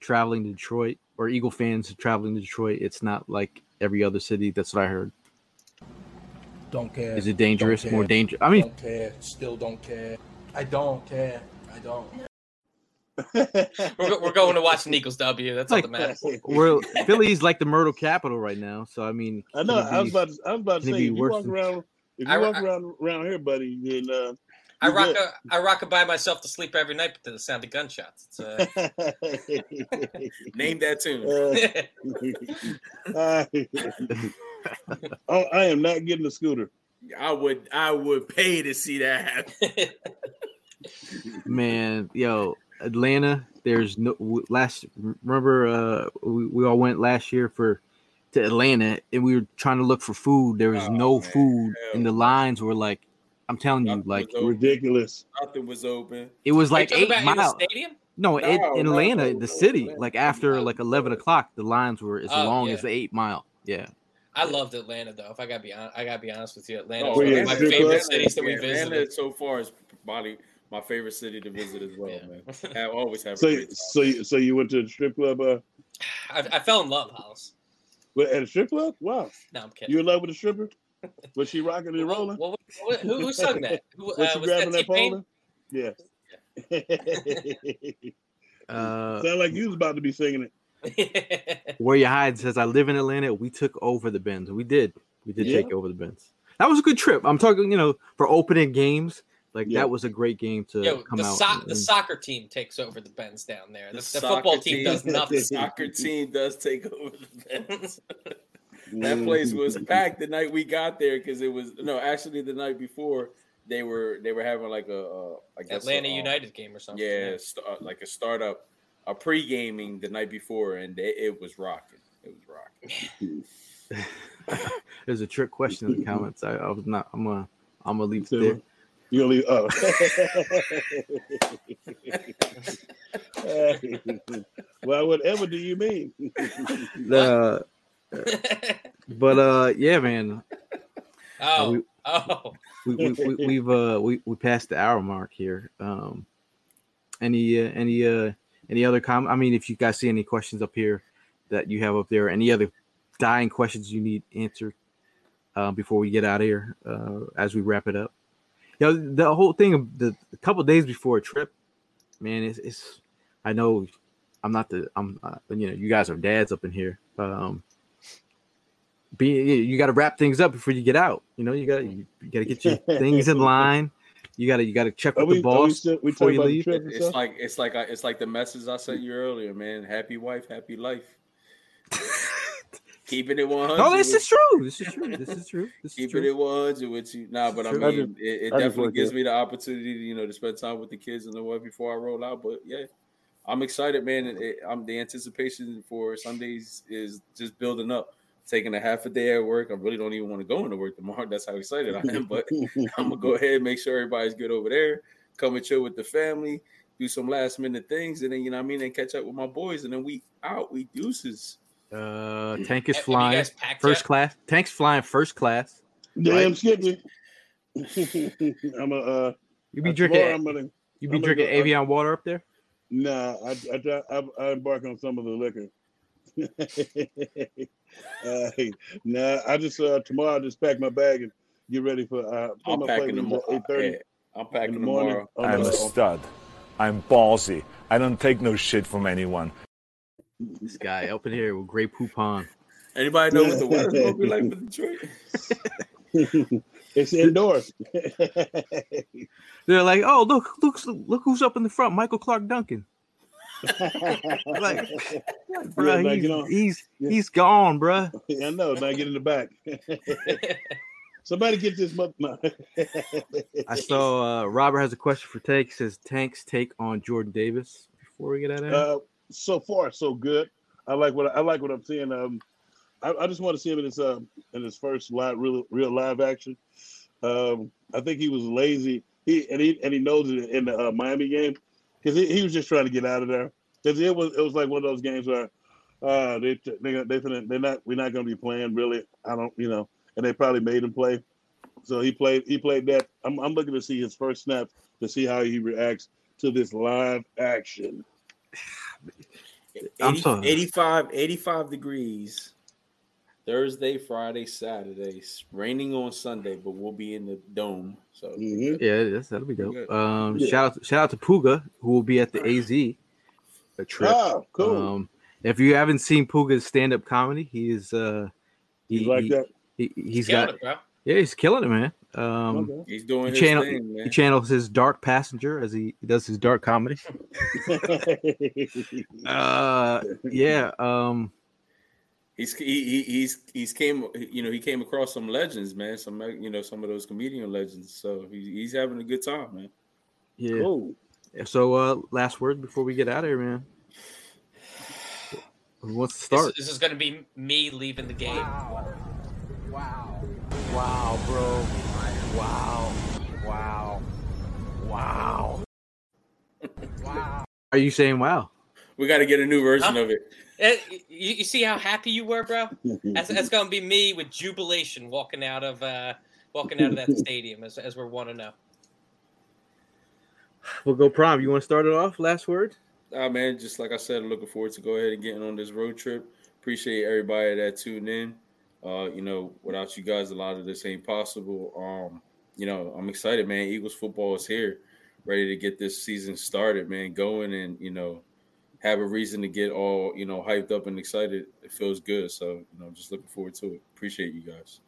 traveling to Detroit or Eagle fans traveling to Detroit. It's not like every other city. That's what I heard. Don't care. Is it dangerous? More dangerous? I mean, don't care. Still don't care. I don't care. I don't. We're, we're going to watch an Eagles W. That's all that matters. we're Philly's like the Myrtle capital right now. So I mean, I know. can it I was about to, I was about to say if you walk than- around if you I- walk I- around around here, buddy, then uh, I rock good. a, I rock a by myself to sleep every night to the sound of gunshots. It's uh, Name that tune. Uh, oh, I am not getting a scooter. I would I would pay to see that happen. man, yo, Atlanta. There's no last. Remember, uh, we, we all went last year for to Atlanta, and we were trying to look for food. There was no food, and the lines were like, I'm telling you, like ridiculous. Nothing was open. it was like eight about in the miles. stadium? No, it, No, in Atlanta, no, the city, Atlanta. like after like eleven o'clock, the lines were as Oh, long yeah. as the eight mile. Yeah, I loved Atlanta though. If I gotta be on, I gotta be honest with you, Atlanta No, was one of yeah, my favorite cities that we Yeah, Atlanta visited. so far is probably my favorite city to visit as well, man. I always have a So, great time. so, you- so you went to the strip club? Uh, I, I fell in love, Hollis. but at a strip club? Wow, No, I'm kidding. you in love with a stripper? Was she rocking and rolling? What, what, who, who sung that? Who, Was uh, she was grabbing that T-Pain? pole? Yeah. uh, Sound like you was about to be singing it. where you hide says I live in Atlanta. We took over the Benz. We did. We did Yeah. take over the Benz. That was a good trip. I'm talking, you know, for opening games. Like Yeah. that was a great game to Yo, come the, out. so- and- the soccer team takes over the Benz down there. The, the soccer football team, does nothing. The nothing. soccer team does take over the Benz. that place was packed the night we got there because it was no, actually the night before they were they were having like a, a I guess Atlanta a, um, United game or something. Yeah, st- uh, like a startup, a pre gaming the night before, and they, it was rocking. It was rocking. There's a trick question in the comments. I, I was not. I'm gonna. I'm gonna leave it there. You gonna leave? Oh. well, whatever do you mean? The, but uh, yeah, man. Oh, we- oh. we, we, we, we've uh we, we passed the hour mark here. Um, any uh, any uh any other com? I mean, if you guys see any questions up here that you have up there, any other dying questions you need answered uh, before we get out of here, uh, as we wrap it up. You know, the whole thing of the a couple days before a trip, man, it's, it's I know I'm not the I'm uh, you know you guys are dads up in here. Um, be you got to wrap things up before you get out. You know, you got you, got to get your things in line. You got to you got to check with we- the are we boss still- we before you leave. trip? It's like it's like I- it's like the message I sent you earlier, man. Happy wife, happy life. Keeping it one hundred. No, this is true. This is true. This is true. This is Keeping true. it one hundred with you. Nah, but I True. I mean, just- it, it I definitely gives it. me the opportunity, to, you know, to spend time with the kids and the wife before I roll out. But yeah, I'm excited, man. and It, I'm the anticipation for Sundays is just building up. Taking a half a day at work. I really don't even want to go into work tomorrow. That's how excited I am. But I'm gonna go ahead and make sure everybody's good over there. Come and chill with the family, do some last minute things, and then you know what I mean, and catch up with my boys, and then we out. We deuces. Uh, Tank is flying first yet? class. Tank's flying first class. Damn right? Skippy. I'm a. Uh, You be uh, drinking. tomorrow I'm gonna- you be I'm gonna drinking go- Avion water up there. Nah, I I, I I embark on some of the liquor. uh, nah, I just uh tomorrow I just pack my bag and get ready for. Uh, I'm my packing tomorrow. eight thirty. I'm packing in the morning. tomorrow. on I'm a stud. I'm ballsy. I don't take no shit from anyone. This guy up in here with Grey Poupon. Anybody know what the weather's gonna be like for Detroit? it's indoors. They're like, oh look, look, look who's up in the front, Michael Clarke Duncan. like, bro, Yeah, he's, you know, he's he's gone, bro. I know. Now get in the back. Somebody get this mother. I saw uh, Robert has a question for Tank. He says Tank's take on Jordan Davis before we get out of here. Uh, so far, so good. I like what I like what I'm seeing. Um, I, I just want to see him in his uh, in his first live, real real live action. Um, I think he was lazy. He and he and he knows it in the uh, Miami game because he, he was just trying to get out of there. Because it was it was like one of those games where uh, they they they they're not we're not going to be playing really. I don't you know, and they probably made him play. So he played. He played that. I'm, I'm looking to see his first snap to see how he reacts to this live action. 80, 85, 85 degrees. Thursday, Friday, Saturday. It's raining on Sunday, but we'll be in the dome. So Mm-hmm. Yeah, that's, that'll be dope. Um, Yeah. shout out, shout out to Puga who will be at the AZ a trip. Ah, cool. Um, if you haven't seen Puga's stand up comedy, he is uh, he, He's like he- that? He, he's Killing got it, yeah, he's killing it, man. Um, He's doing he his channel, thing, he channels his dark passenger as he, he does his dark comedy. uh, yeah. Um, He's he, he he's he's came you know he came across some legends, man. Some you know some of those comedian legends. So he, he's having a good time, man. yeah. Cool. So, uh, last word before we get out of here, man. Who wants to start? This, this is going to be me leaving the game. Wow. Wow, bro. Wow. Wow. Wow. Wow. Are you saying wow? We got to get a new version of it. Eh, You, you see how happy you were, bro? That's, that's going to be me with jubilation walking out of uh, walking out of that stadium as, as we're one to know. We'll go prom. You want to start it off? Last word? Ah man, just like I said, I'm looking forward to go ahead and getting on this road trip. Appreciate everybody that tuned in. Uh, you know, without you guys, a lot of this ain't possible. Um, you know, I'm excited, man. Eagles football is here, ready to get this season started, man. Going and you know, have a reason to get all you know hyped up and excited. It feels good. So you know, just looking forward to it. Appreciate you guys.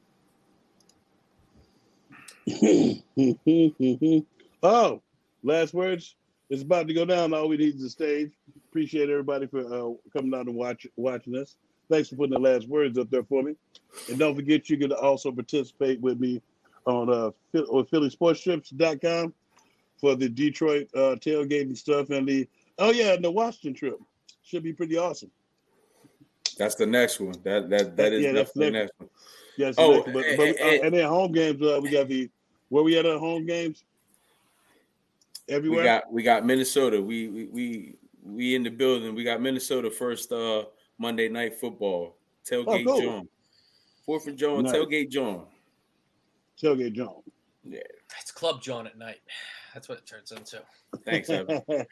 oh, last words. It's about to go down. All we need is a stage. Appreciate everybody for uh, coming out and watch watching us. Thanks for putting the last words up there for me. And don't forget, you can also participate with me on uh, on PhillySportsTrips.com for the Detroit uh, tailgating stuff and the oh yeah, and the Washington trip should be pretty awesome. That's the next one. That that that is Yeah, definitely the next- next one. Yes, Oh, but, and- but, uh, and- then home games. Uh, we got the where we at at home games. Everywhere. We got we got Minnesota. We we we we in the building. We got Minnesota first uh Monday night football. Tailgate Oh, cool. John. Fourth and John, Nice. tailgate John. Tailgate John. Yeah. It's Club John at night. That's what it turns into. Thanks, Evan.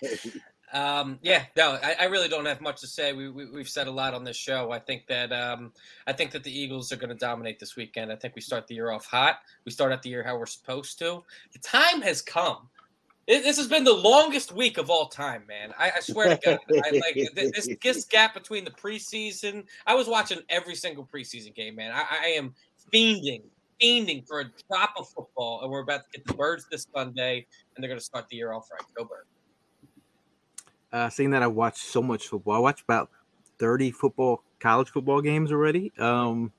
Um, yeah, no, I, I really don't have much to say. We, we we've said a lot on this show. I think that um, I think that the Eagles are going to dominate this weekend. I think we start the year off hot. We start out the year how we're supposed to. The time has come. It, this has been the longest week of all time, man. I, I swear to God. I, like th- this, this gap between the preseason. I was watching every single preseason game, man. I, I am fiending, fiending for a drop of football, and we're about to get the Birds this Sunday, and they're going to start the year off right. Go Birds. Uh, saying that I watch so much football. I watch about 30 football, college football games already. Um,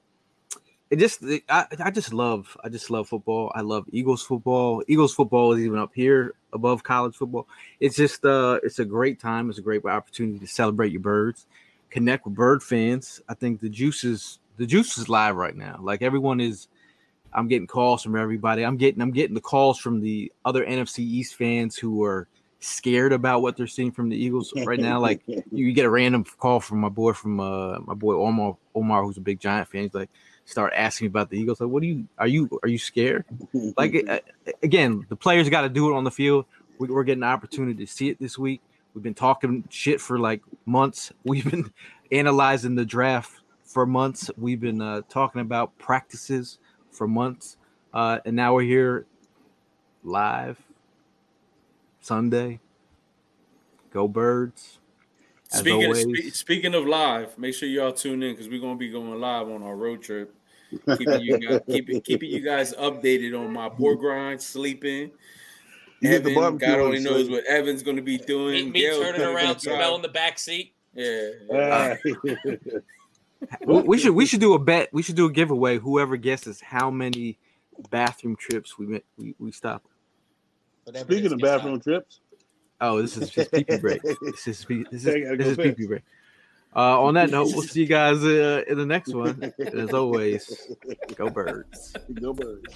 it just, I, I just love, I just love football. I love Eagles football. Eagles football is even up here above college football. It's just, uh, it's a great time. It's a great opportunity to celebrate your birds, connect with bird fans. I think the juice is, the juice is live right now. Like everyone is, I'm getting calls from everybody. I'm getting, I'm getting the calls from the other NFC East fans who are scared about what they're seeing from the Eagles right now. Like you get a random call from my boy from uh my boy Omar Omar who's a big Giant fan. He's like start asking me about the Eagles. Like, what do you are you are you scared? like uh, again, the players got to do it on the field. We, we're getting an opportunity to see it this week. We've been talking shit for like months. We've been analyzing the draft for months. We've been uh, talking about practices for months, uh, and now we're here live Sunday. Go birds. As Speaking always. spe- speaking of live, make sure y'all tune in because we're gonna be going live on our road trip. Keeping you guys keeping, keeping you guys updated on my poor grind, sleeping. You get the Evan, barbecue God on, only knows so- what Evan's gonna be doing. Me, me turning around, driving. smelling the back seat. Yeah. Ah. we, we should we should do a bet. We should do a giveaway. Whoever guesses how many bathroom trips we went, we, we stop. Speaking of get out. bathroom trips, Oh, this is just pee pee break. This is pee- this is this is pee pee break. Uh, on that note, we'll see you guys uh, in the next one. And as always, go birds. go birds.